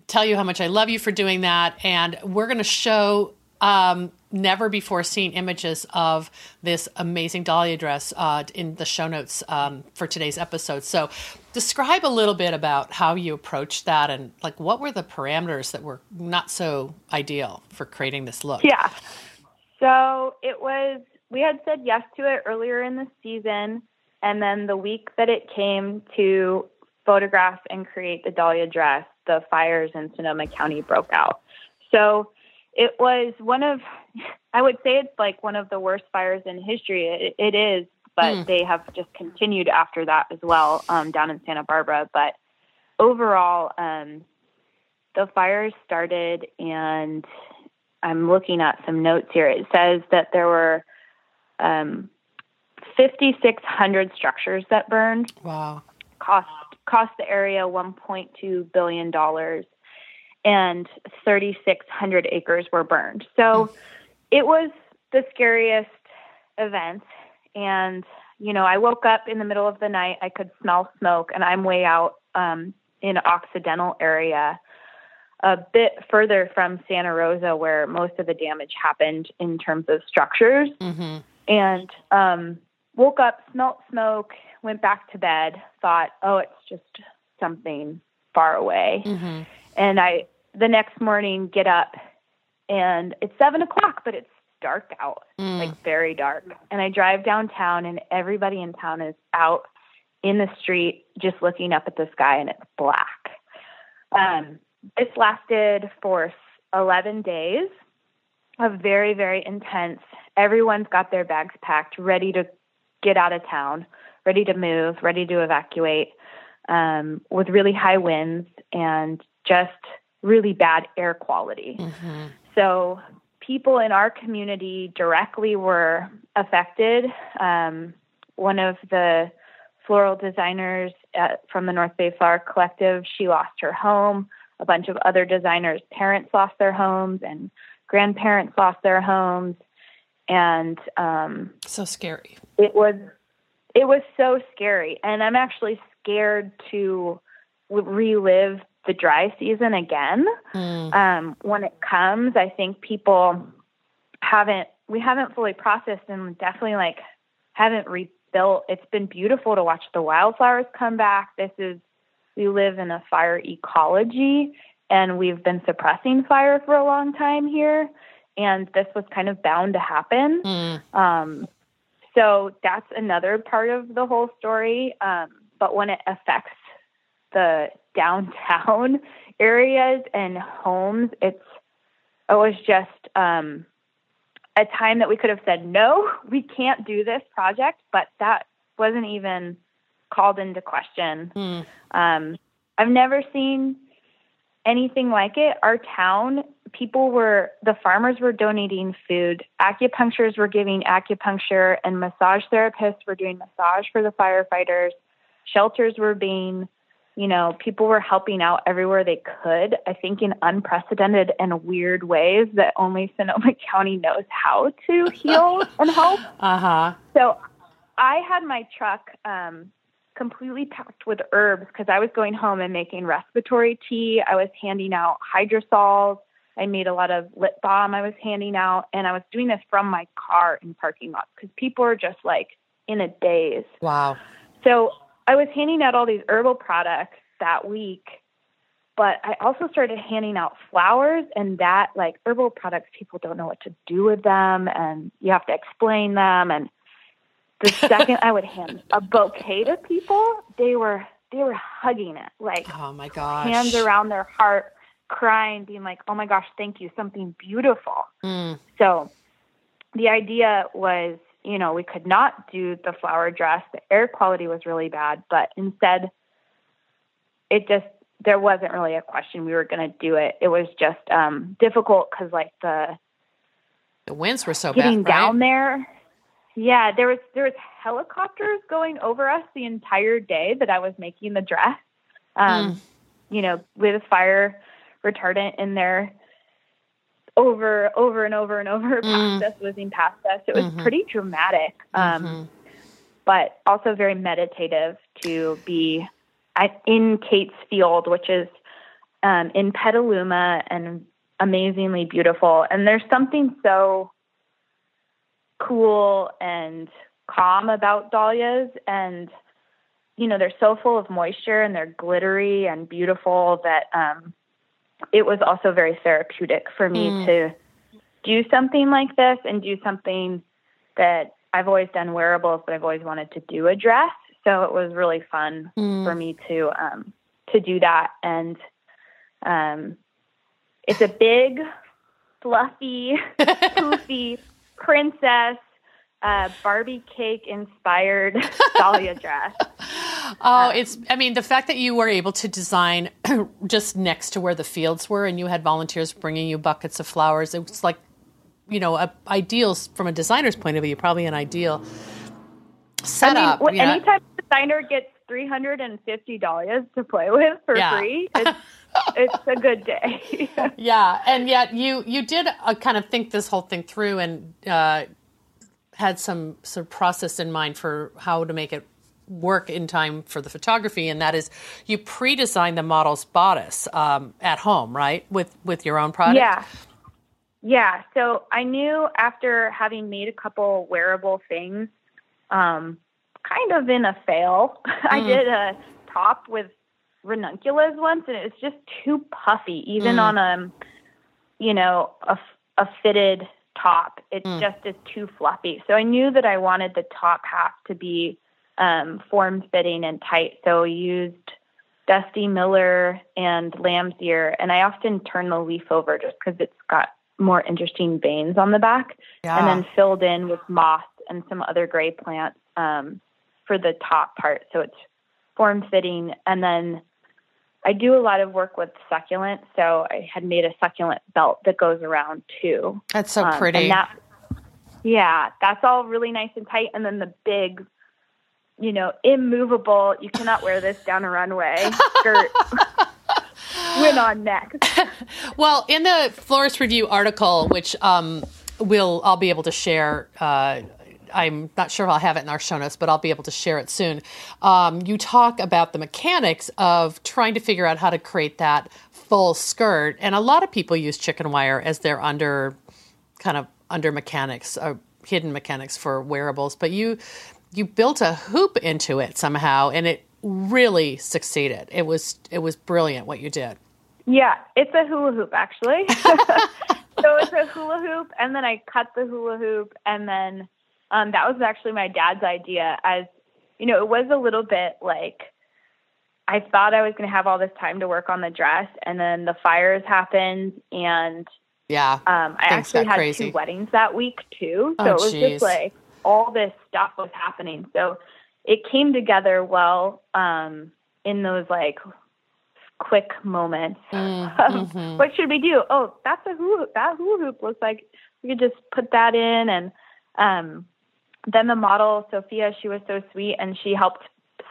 A: tell you how much i love you for doing that and we're going to show um, never before seen images of this amazing dahlia dress uh, in the show notes um, for today's episode. So describe a little bit about how you approached that and like what were the parameters that were not so ideal for creating this look?
B: Yeah. So it was we had said yes to it earlier in the season and then the week that it came to photograph and create the Dahlia dress, the fires in Sonoma County broke out. So it was one of, I would say it's like one of the worst fires in history. it, it is, but mm. they have just continued after that as well um, down in Santa Barbara. But overall, um, the fires started, and I'm looking at some notes here. It says that there were um, 5,600 structures that burned.
A: Wow.
B: Cost cost the area 1.2 billion dollars, and 3,600 acres were burned. So it was the scariest event. And you know, I woke up in the middle of the night. I could smell smoke, and I'm way out um, in Occidental area, a bit further from Santa Rosa, where most of the damage happened in terms of structures. Mm-hmm. And um, woke up, smelt smoke, went back to bed, thought, oh, it's just something far away. Mm-hmm. And I, the next morning, get up and it's seven o'clock, but it's dark out, mm. like very dark. And I drive downtown, and everybody in town is out in the street just looking up at the sky, and it's black. Um, this lasted for 11 days of very, very intense. Everyone's got their bags packed, ready to get out of town, ready to move, ready to evacuate, um, with really high winds and just really bad air quality. Mm-hmm. So people in our community directly were affected. Um, one of the floral designers at, from the North Bay Flower Collective, she lost her home. A bunch of other designers' parents lost their homes, and grandparents lost their homes. And um,
A: so scary.
B: It was it was so scary, and I'm actually scared to relive the dry season again. Mm. Um, when it comes, I think people haven't we haven't fully processed and definitely like haven't rebuilt. It's been beautiful to watch the wildflowers come back. This is we live in a fire ecology and we've been suppressing fire for a long time here and this was kind of bound to happen. Mm. Um, so that's another part of the whole story. Um, but when it affects the downtown areas and homes, it's it was just um, a time that we could have said no, we can't do this project, but that wasn't even called into question. Mm. Um, I've never seen anything like it. Our town, people were, the farmers were donating food, acupuncturists were giving acupuncture, and massage therapists were doing massage for the firefighters. Shelters were being you know, people were helping out everywhere they could, I think in unprecedented and weird ways that only Sonoma County knows how to heal and help.
A: Uh-huh.
B: So I had my truck um, completely packed with herbs because I was going home and making respiratory tea. I was handing out hydrosols. I made a lot of lip balm I was handing out. And I was doing this from my car in parking lots because people are just like in a daze.
A: Wow.
B: So I was handing out all these herbal products that week, but I also started handing out flowers and that like herbal products people don't know what to do with them and you have to explain them and the second I would hand a bouquet to people, they were they were hugging it like
A: oh my gosh
B: hands around their heart crying being like oh my gosh thank you something beautiful mm. so the idea was you know, we could not do the flower dress. The air quality was really bad, but instead, it just there wasn't really a question we were going to do it. It was just um, difficult because like the
A: the winds were so
B: getting
A: bad, right?
B: down there. Yeah, there was there was helicopters going over us the entire day that I was making the dress. Um, mm. You know, with fire retardant in there over, over and over and over mm. past us, whizzing past us. It was mm-hmm. pretty dramatic, um, mm-hmm. but also very meditative to be at, in Kate's Field, which is um, in Petaluma and amazingly beautiful. And there's something so cool and calm about dahlias and you know they're so full of moisture and they're glittery and beautiful that um it was also very therapeutic for me mm. to do something like this and do something that I've always done wearables, but I've always wanted to do a dress. So it was really fun mm. for me to um, to do that. And um, it's a big, fluffy, poofy princess uh, Barbie cake inspired dahlia dress.
A: Oh, it's, I mean, the fact that you were able to design just next to where the fields were and you had volunteers bringing you buckets of flowers, it was like, you know, a, ideal from a designer's point of view, probably an ideal setup.
B: I mean, anytime a designer gets $350 to play with for yeah. free, it's, it's a good day.
A: yeah. And yet you, you did uh, kind of think this whole thing through and, uh, had some sort of process in mind for how to make it work in time for the photography, and that is you pre-design the model's bodice um, at home, right, with with your own product.
B: Yeah, yeah. So I knew after having made a couple wearable things, um, kind of in a fail, mm. I did a top with ranunculus once, and it was just too puffy, even mm. on a you know a, a fitted top. It mm. just is too fluffy. So I knew that I wanted the top half to be um, form fitting and tight. So I used Dusty Miller and Lamb's Ear, and I often turn the leaf over just because it's got more interesting veins on the back, yeah. and then filled in with moss and some other gray plants um, for the top part. So it's form fitting, and then I do a lot of work with succulent, so I had made a succulent belt that goes around too.
A: That's so um, pretty.
B: That, yeah, that's all really nice and tight. And then the big, you know, immovable, you cannot wear this down a runway skirt. went on next.
A: well, in the Florist Review article, which um, will I'll be able to share uh, I'm not sure if I'll have it in our show notes, but I'll be able to share it soon. Um, you talk about the mechanics of trying to figure out how to create that full skirt, and a lot of people use chicken wire as their under kind of under mechanics, uh, hidden mechanics for wearables. But you you built a hoop into it somehow, and it really succeeded. It was it was brilliant what you did.
B: Yeah, it's a hula hoop actually. so it's a hula hoop, and then I cut the hula hoop, and then um, that was actually my dad's idea. As you know, it was a little bit like I thought I was going to have all this time to work on the dress, and then the fires happened, and
A: yeah,
B: um, I actually had
A: crazy.
B: two weddings that week too. So
A: oh,
B: it was
A: geez.
B: just like all this stuff was happening. So it came together well um, in those like quick moments.
A: Mm, mm-hmm.
B: what should we do? Oh, that's a hula. That hula hoop looks like we could just put that in and. Um, then the model, Sophia, she was so sweet and she helped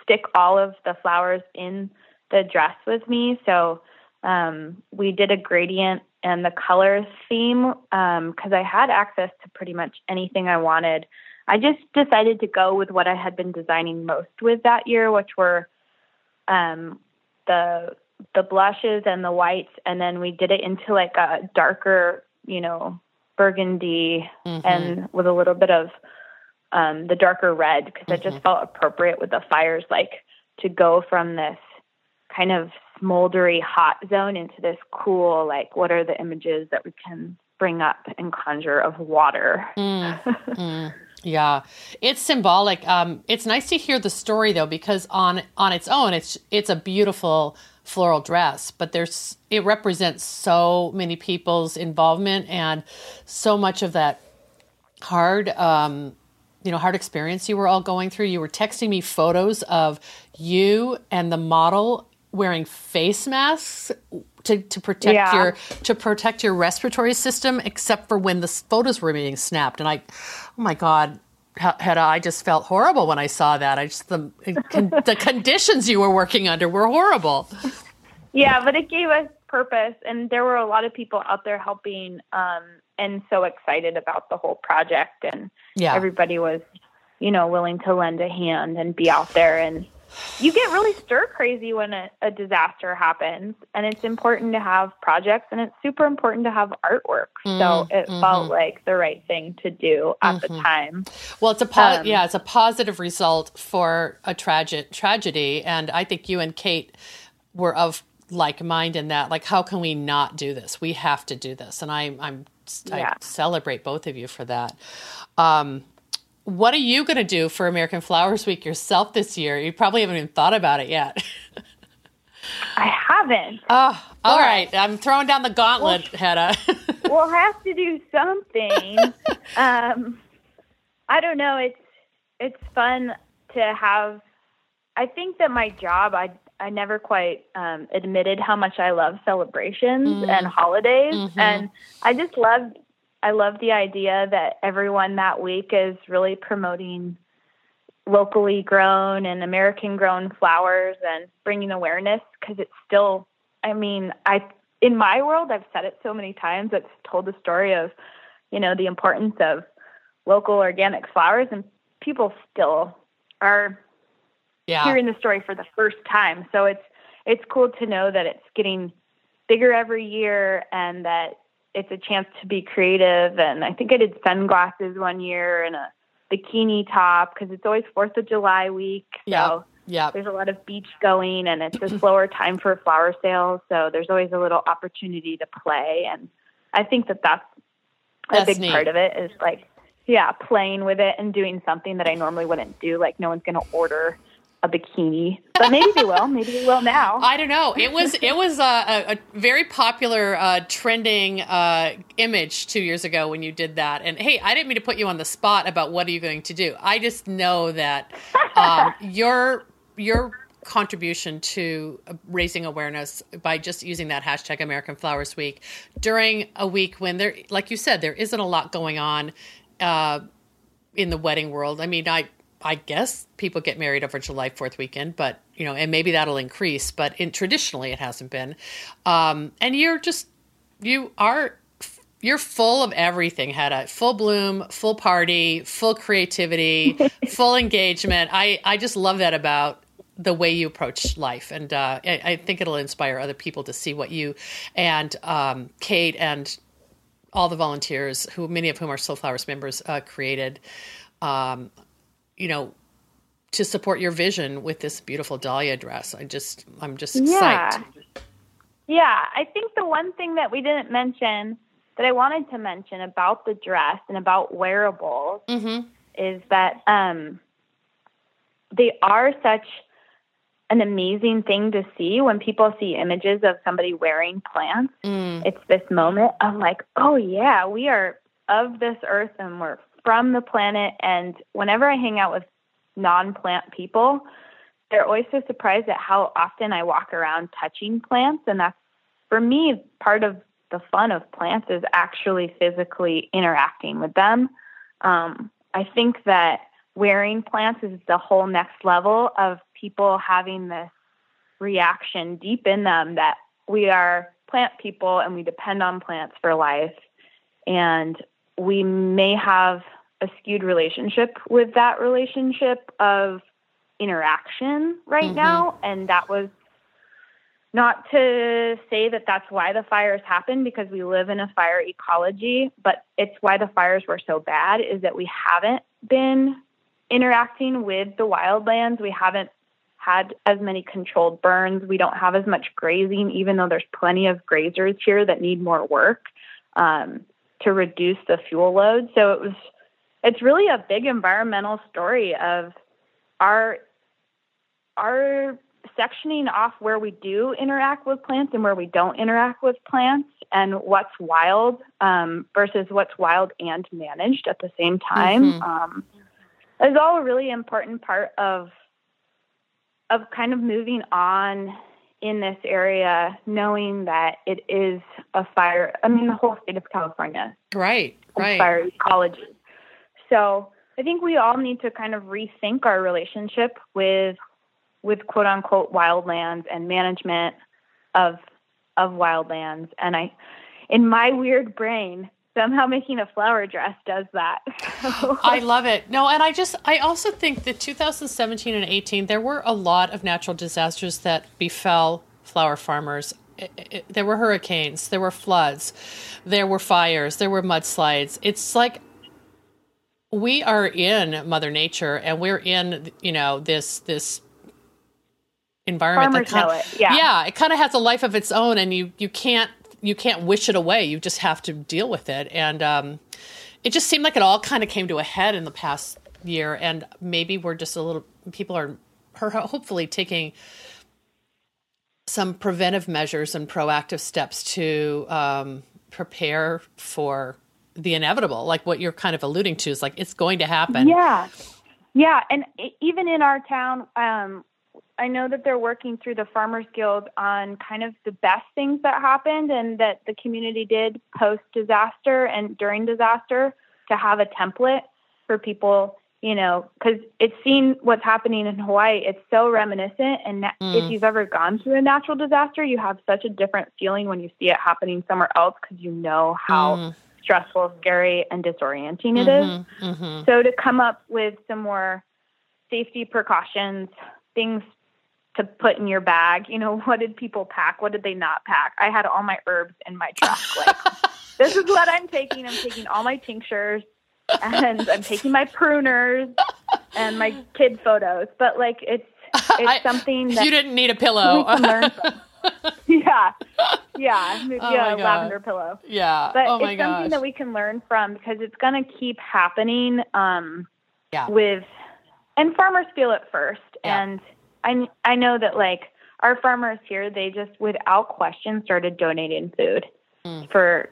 B: stick all of the flowers in the dress with me. So um, we did a gradient and the colors theme because um, I had access to pretty much anything I wanted. I just decided to go with what I had been designing most with that year, which were um, the the blushes and the whites, and then we did it into like a darker, you know, burgundy
A: mm-hmm.
B: and with a little bit of um, the darker red because mm-hmm. it just felt appropriate with the fires, like to go from this kind of smoldery hot zone into this cool, like what are the images that we can bring up and conjure of water.
A: Mm, mm, yeah, it's symbolic. Um, it's nice to hear the story though, because on on its own, it's it's a beautiful floral dress, but there's it represents so many people's involvement and so much of that hard um, you know hard experience you were all going through you were texting me photos of you and the model wearing face masks to, to protect
B: yeah.
A: your to protect your respiratory system except for when the photos were being snapped and i oh my god Hedda, I just felt horrible when I saw that. I just the con, the conditions you were working under were horrible.
B: Yeah, but it gave us purpose, and there were a lot of people out there helping um, and so excited about the whole project and
A: yeah.
B: everybody was you know willing to lend a hand and be out there and you get really stir crazy when a, a, disaster happens and it's important to have projects and it's super important to have artwork
A: mm,
B: so it
A: mm-hmm.
B: felt like the right thing to do at
A: mm-hmm.
B: the time
A: well it's a po- um, yeah it's a positive result for a tragic tragedy and i think you and kate were of like mind in that like how can we not do this we have to do this and I, i'm
B: yeah.
A: I celebrate both of you for that. Um, what are you going to do for American Flowers Week yourself this year? You probably haven't even thought about it yet.
B: I haven't.
A: Oh, all right. I'm throwing down the gauntlet, we'll, Hedda.
B: we'll have to do something. um, I don't know. It's it's fun to have. I think that my job, I I never quite um, admitted how much I love celebrations mm. and holidays,
A: mm-hmm.
B: and I just love I love the idea that everyone that week is really promoting locally grown and American grown flowers and bringing awareness because it's still. I mean, I in my world, I've said it so many times. It's told the story of, you know, the importance of local organic flowers, and people still are
A: yeah.
B: hearing the story for the first time. So it's it's cool to know that it's getting bigger every year and that it's a chance to be creative. And I think I did sunglasses one year and a bikini top because it's always Fourth of July week. So
A: yeah.
B: there's a lot of beach going and it's a slower time for flower sales. So there's always a little opportunity to play. And I think that that's a
A: that's
B: big
A: neat.
B: part of it is like, yeah, playing with it and doing something that I normally wouldn't do. Like no one's going to order a bikini, but maybe they will. Maybe they will now.
A: I don't know. It was it was a, a, a very popular uh, trending uh, image two years ago when you did that. And hey, I didn't mean to put you on the spot about what are you going to do. I just know that um, your your contribution to uh, raising awareness by just using that hashtag American Flowers Week during a week when there, like you said, there isn't a lot going on uh, in the wedding world. I mean, I I guess people get married over July Fourth weekend, but you know, and maybe that'll increase. But in traditionally, it hasn't been. Um, and you're just you are you're full of everything, Hedda. Full bloom, full party, full creativity, full engagement. I I just love that about the way you approach life, and uh, I, I, think it'll inspire other people to see what you and um, Kate and all the volunteers, who many of whom are Slow Flowers members, uh, created. Um, you know, to support your vision with this beautiful dahlia dress. I just, I'm just
B: yeah.
A: psyched.
B: Yeah, I think the one thing that we didn't mention that I wanted to mention about the dress and about wearables
A: mm-hmm.
B: is that um, they are such an amazing thing to see when people see images of somebody wearing plants.
A: Mm.
B: It's this moment of like, oh yeah, we are of this earth and we're from the planet. And whenever I hang out with non plant people, they're always so surprised at how often I walk around touching plants. And that's for me part of the fun of plants is actually physically interacting with them. Um, I think that wearing plants is the whole next level of people having this reaction deep in them that we are plant people and we depend on plants for life. And we may have a skewed relationship with that relationship of interaction right mm-hmm. now. And that was not to say that that's why the fires happened because we live in a fire ecology, but it's why the fires were so bad is that we haven't been interacting with the wildlands. We haven't had as many controlled burns. We don't have as much grazing, even though there's plenty of grazers here that need more work um, to reduce the fuel load. So it was, it's really a big environmental story of our our sectioning off where we do interact with plants and where we don't interact with plants and what's wild um, versus what's wild and managed at the same time mm-hmm. um, is all a really important part of of kind of moving on in this area, knowing that it is a fire. I mean, the whole state of California,
A: right, right,
B: fire ecology. So I think we all need to kind of rethink our relationship with with quote unquote wildlands and management of of wildlands. And I, in my weird brain, somehow making a flower dress does that.
A: I love it. No, and I just I also think that 2017 and 18 there were a lot of natural disasters that befell flower farmers. It, it, there were hurricanes, there were floods, there were fires, there were mudslides. It's like we are in mother nature and we're in you know this this environment
B: Farmers that kind, it. Yeah.
A: Yeah, it kind of has a life of its own and you you can't you can't wish it away. You just have to deal with it. And um, it just seemed like it all kind of came to a head in the past year. And maybe we're just a little, people are hopefully taking some preventive measures and proactive steps to um, prepare for the inevitable, like what you're kind of alluding to is like it's going to happen.
B: Yeah. Yeah. And even in our town, um, I know that they're working through the Farmers Guild on kind of the best things that happened and that the community did post disaster and during disaster to have a template for people, you know, because it's seen what's happening in Hawaii. It's so reminiscent. And mm. if you've ever gone through a natural disaster, you have such a different feeling when you see it happening somewhere else because you know how. Mm. Stressful, scary, and disorienting it
A: mm-hmm, is. Mm-hmm.
B: So, to come up with some more safety precautions, things to put in your bag. You know, what did people pack? What did they not pack? I had all my herbs in my truck. Like, this is what I'm taking. I'm taking all my tinctures and I'm taking my pruners and my kid photos. But like, it's it's I, something that
A: you didn't need a pillow.
B: yeah, yeah, oh yeah, lavender pillow.
A: Yeah,
B: but
A: oh
B: it's something that we can learn from because it's going to keep happening. Um,
A: yeah.
B: With and farmers feel it first,
A: yeah.
B: and I I know that like our farmers here, they just without question started donating food
A: mm.
B: for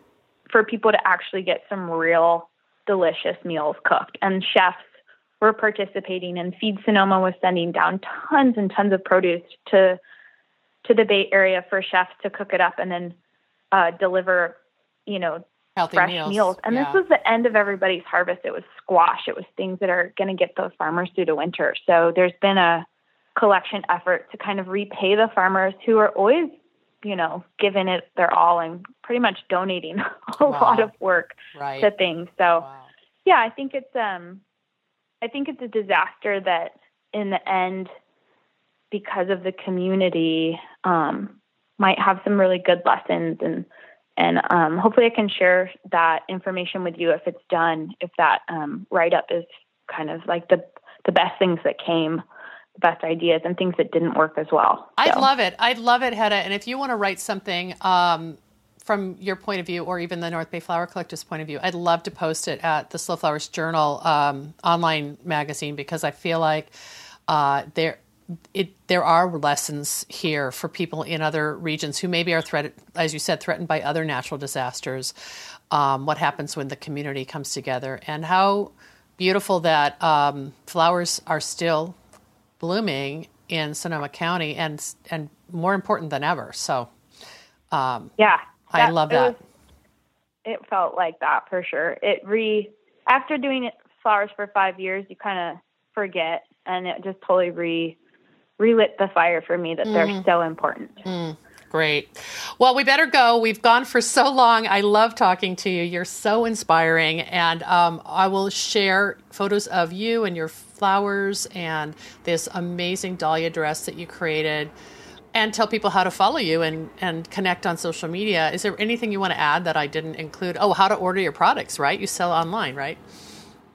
B: for people to actually get some real delicious meals cooked. And chefs were participating, and Feed Sonoma was sending down tons and tons of produce to to the Bay Area for chefs to cook it up and then uh, deliver, you know,
A: Healthy
B: fresh
A: meals.
B: meals. And
A: Yeah.
B: this was the end of everybody's harvest. It was squash. It was things that are going to get those farmers through the winter. So there's been a collection effort to kind of repay the farmers who are always, you know, giving it their all and pretty much donating a
A: Wow.
B: lot of work
A: right.
B: to things. So
A: Wow.
B: yeah, I think it's um I think it's a disaster that in the end because of the community um might have some really good lessons and and um, hopefully I can share that information with you if it's done, if that um, write up is kind of like the the best things that came, the best ideas and things that didn't work as well.
A: I'd love it. I'd love it, Hedda. And if you want to write something um, from your point of view, or even the North Bay Flower Collective's point of view, I'd love to post it at the Slow Flowers Journal um, online magazine because I feel like uh, there. It, there are lessons here for people in other regions who maybe are threatened, as you said, threatened by other natural disasters. Um, what happens when the community comes together, and how beautiful that um, flowers are still blooming in Sonoma County, and and more important than ever. So
B: Yeah.
A: I love
B: it
A: that.
B: was- it felt like that for sure. It re after doing it flowers for five years, you kind of forget, and it just totally re relit the fire for me that
A: Mm-hmm.
B: they're so important.
A: Great. Well, we better go. We've gone for so long. I love talking to you. You're so inspiring. And um, I will share photos of you and your flowers and this amazing dahlia dress that you created and tell people how to follow you and, and connect on social media. Is there anything you want to add that I didn't include? Oh, how to order your products, right? You sell online, right?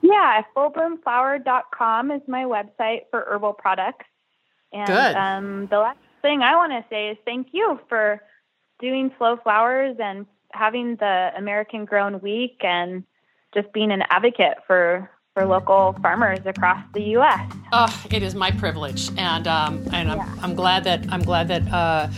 B: Yeah, fullbloomflower.com is my website for herbal products. And
A: Good.
B: Um, the last thing I want to say is thank you for doing Slow Flowers and having the American Grown Week and just being an advocate for for local farmers across the U.S.
A: Oh, it is my privilege, and um, and I'm. I'm glad that I'm glad that uh,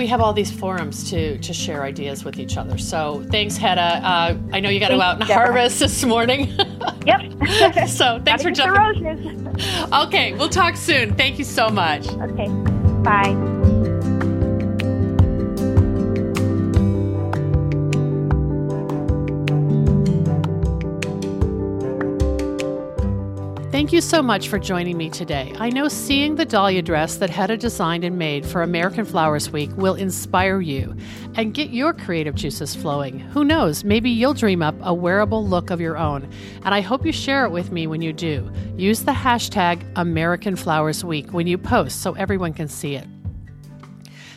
A: we have all these forums to to share ideas with each other. So thanks, Hedda. Uh, I know you got to go out and
B: Debra.
A: harvest this morning.
B: Yep.
A: so thanks for jumping. Okay, we'll talk soon. Thank you so much.
B: Okay. Bye.
A: Thank you so much for joining me today. I know seeing the dahlia dress that Hedda designed and made for American Flowers Week will inspire you and get your creative juices flowing. Who knows, maybe you'll dream up a wearable look of your own, and I hope you share it with me when you do. Use the hashtag American Flowers Week when you post so everyone can see it.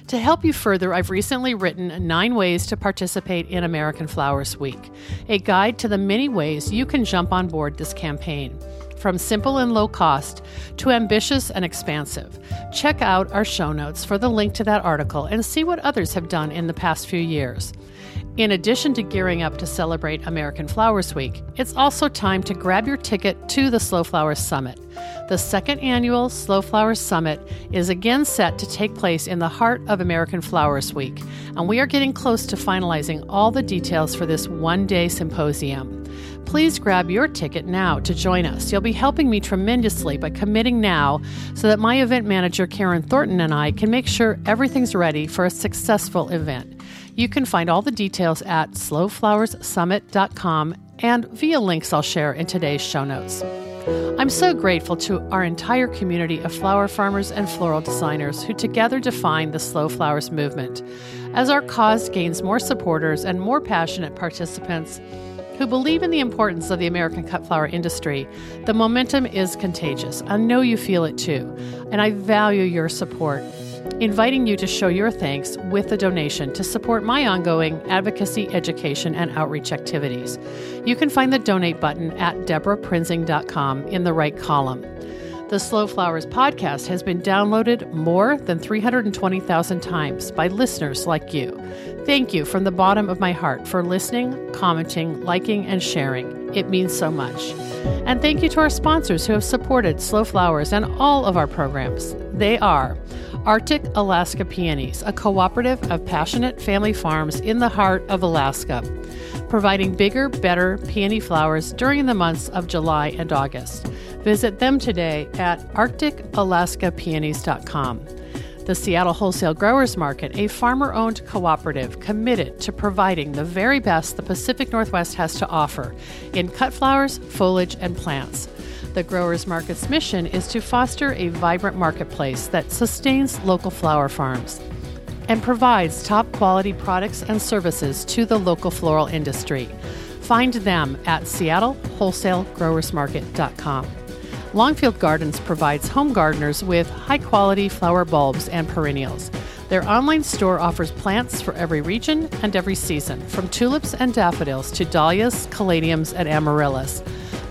A: To help you further, I've recently written Nine Ways to Participate in American Flowers Week, a guide to the many ways you can jump on board this campaign. From simple and low cost to ambitious and expansive. Check out our show notes for the link to that article and see what others have done in the past few years. In addition to gearing up to celebrate American Flowers Week, it's also time to grab your ticket to the Slow Flowers Summit. The second annual Slow Flowers Summit is again set to take place in the heart of American Flowers Week, and we are getting close to finalizing all the details for this one day symposium. Please grab your ticket now to join us. You'll be helping me tremendously by committing now so that my event manager, Karen Thornton, and I can make sure everything's ready for a successful event. You can find all the details at slowflowerssummit.com and via links I'll share in today's show notes. I'm so grateful to our entire community of flower farmers and floral designers who together define the Slow Flowers movement. As our cause gains more supporters and more passionate participants, who believe in the importance of the American cut flower industry, the momentum is contagious. I know you feel it too, and I value your support. Inviting you to show your thanks with a donation to support my ongoing advocacy, education, and outreach activities. You can find the donate button at debraprinzing.com in the right column. The Slow Flowers podcast has been downloaded more than 320,000 times by listeners like you. Thank you from the bottom of my heart for listening, commenting, liking, and sharing. It means so much. And thank you to our sponsors who have supported Slow Flowers and all of our programs. They are Arctic Alaska Peonies, a cooperative of passionate family farms in the heart of Alaska, providing bigger, better peony flowers during the months of July and August. Visit them today at arcticalaskapeonies.com. The Seattle Wholesale Growers Market, a farmer owned cooperative committed to providing the very best the Pacific Northwest has to offer in cut flowers, foliage, and plants. The Growers Market's mission is to foster a vibrant marketplace that sustains local flower farms and provides top quality products and services to the local floral industry. Find them at seattlewholesalegrowersmarket.com. Longfield Gardens provides home gardeners with high quality flower bulbs and perennials. Their online store offers plants for every region and every season, from tulips and daffodils to dahlias, caladiums, and amaryllis.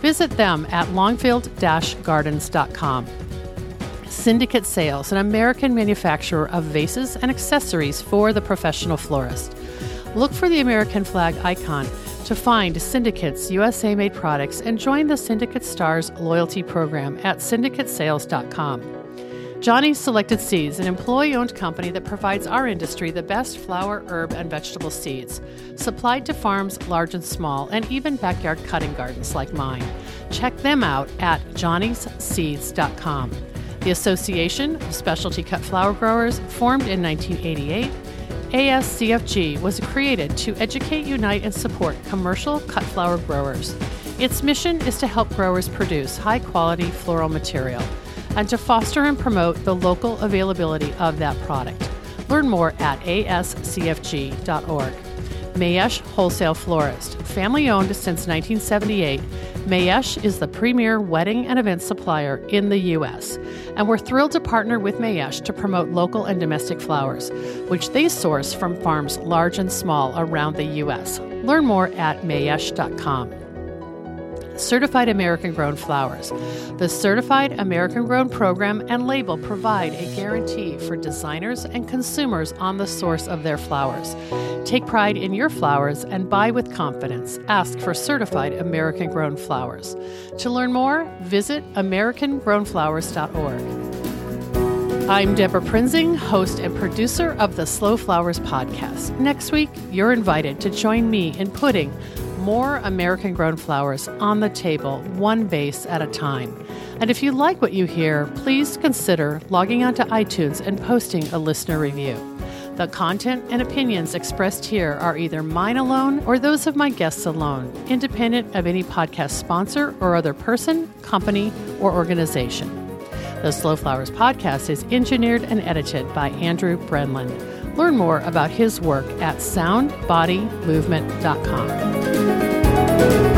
A: Visit them at longfield gardens.com. Syndicate Sales, an American manufacturer of vases and accessories for the professional florist. Look for the American flag icon to find Syndicate's USA made products and join the Syndicate Stars loyalty program at syndicatesales.com. Johnny's Selected Seeds, an employee owned company that provides our industry the best flower, herb, and vegetable seeds, supplied to farms large and small, and even backyard cutting gardens like mine. Check them out at johnnysseeds.com. The Association of Specialty Cut Flower Growers, formed in 1988, ASCFG was created to educate, unite, and support commercial cut flower growers. Its mission is to help growers produce high quality floral material and to foster and promote the local availability of that product. Learn more at ascfg.org. Mayesh Wholesale Florist, family owned since 1978. Mayesh is the premier wedding and event supplier in the U.S., and we're thrilled to partner with Mayesh to promote local and domestic flowers, which they source from farms large and small around the U.S. Learn more at mayesh.com. Certified American Grown Flowers. The Certified American Grown program and label provide a guarantee for designers and consumers on the source of their flowers. Take pride in your flowers and buy with confidence. Ask for Certified American Grown Flowers. To learn more, visit AmericanGrownFlowers.org. I'm Debra Prinzing, host and producer of the Slow Flowers podcast. Next week, you're invited to join me in putting more American grown flowers on the table, one vase at a time. And if you like what you hear, please consider logging onto iTunes and posting a listener review. The content and opinions expressed here are either mine alone or those of my guests alone, independent of any podcast sponsor or other person, company, or organization. The Slow Flowers podcast is engineered and edited by Andrew Brenlin. Learn more about his work at soundbodymovement.com.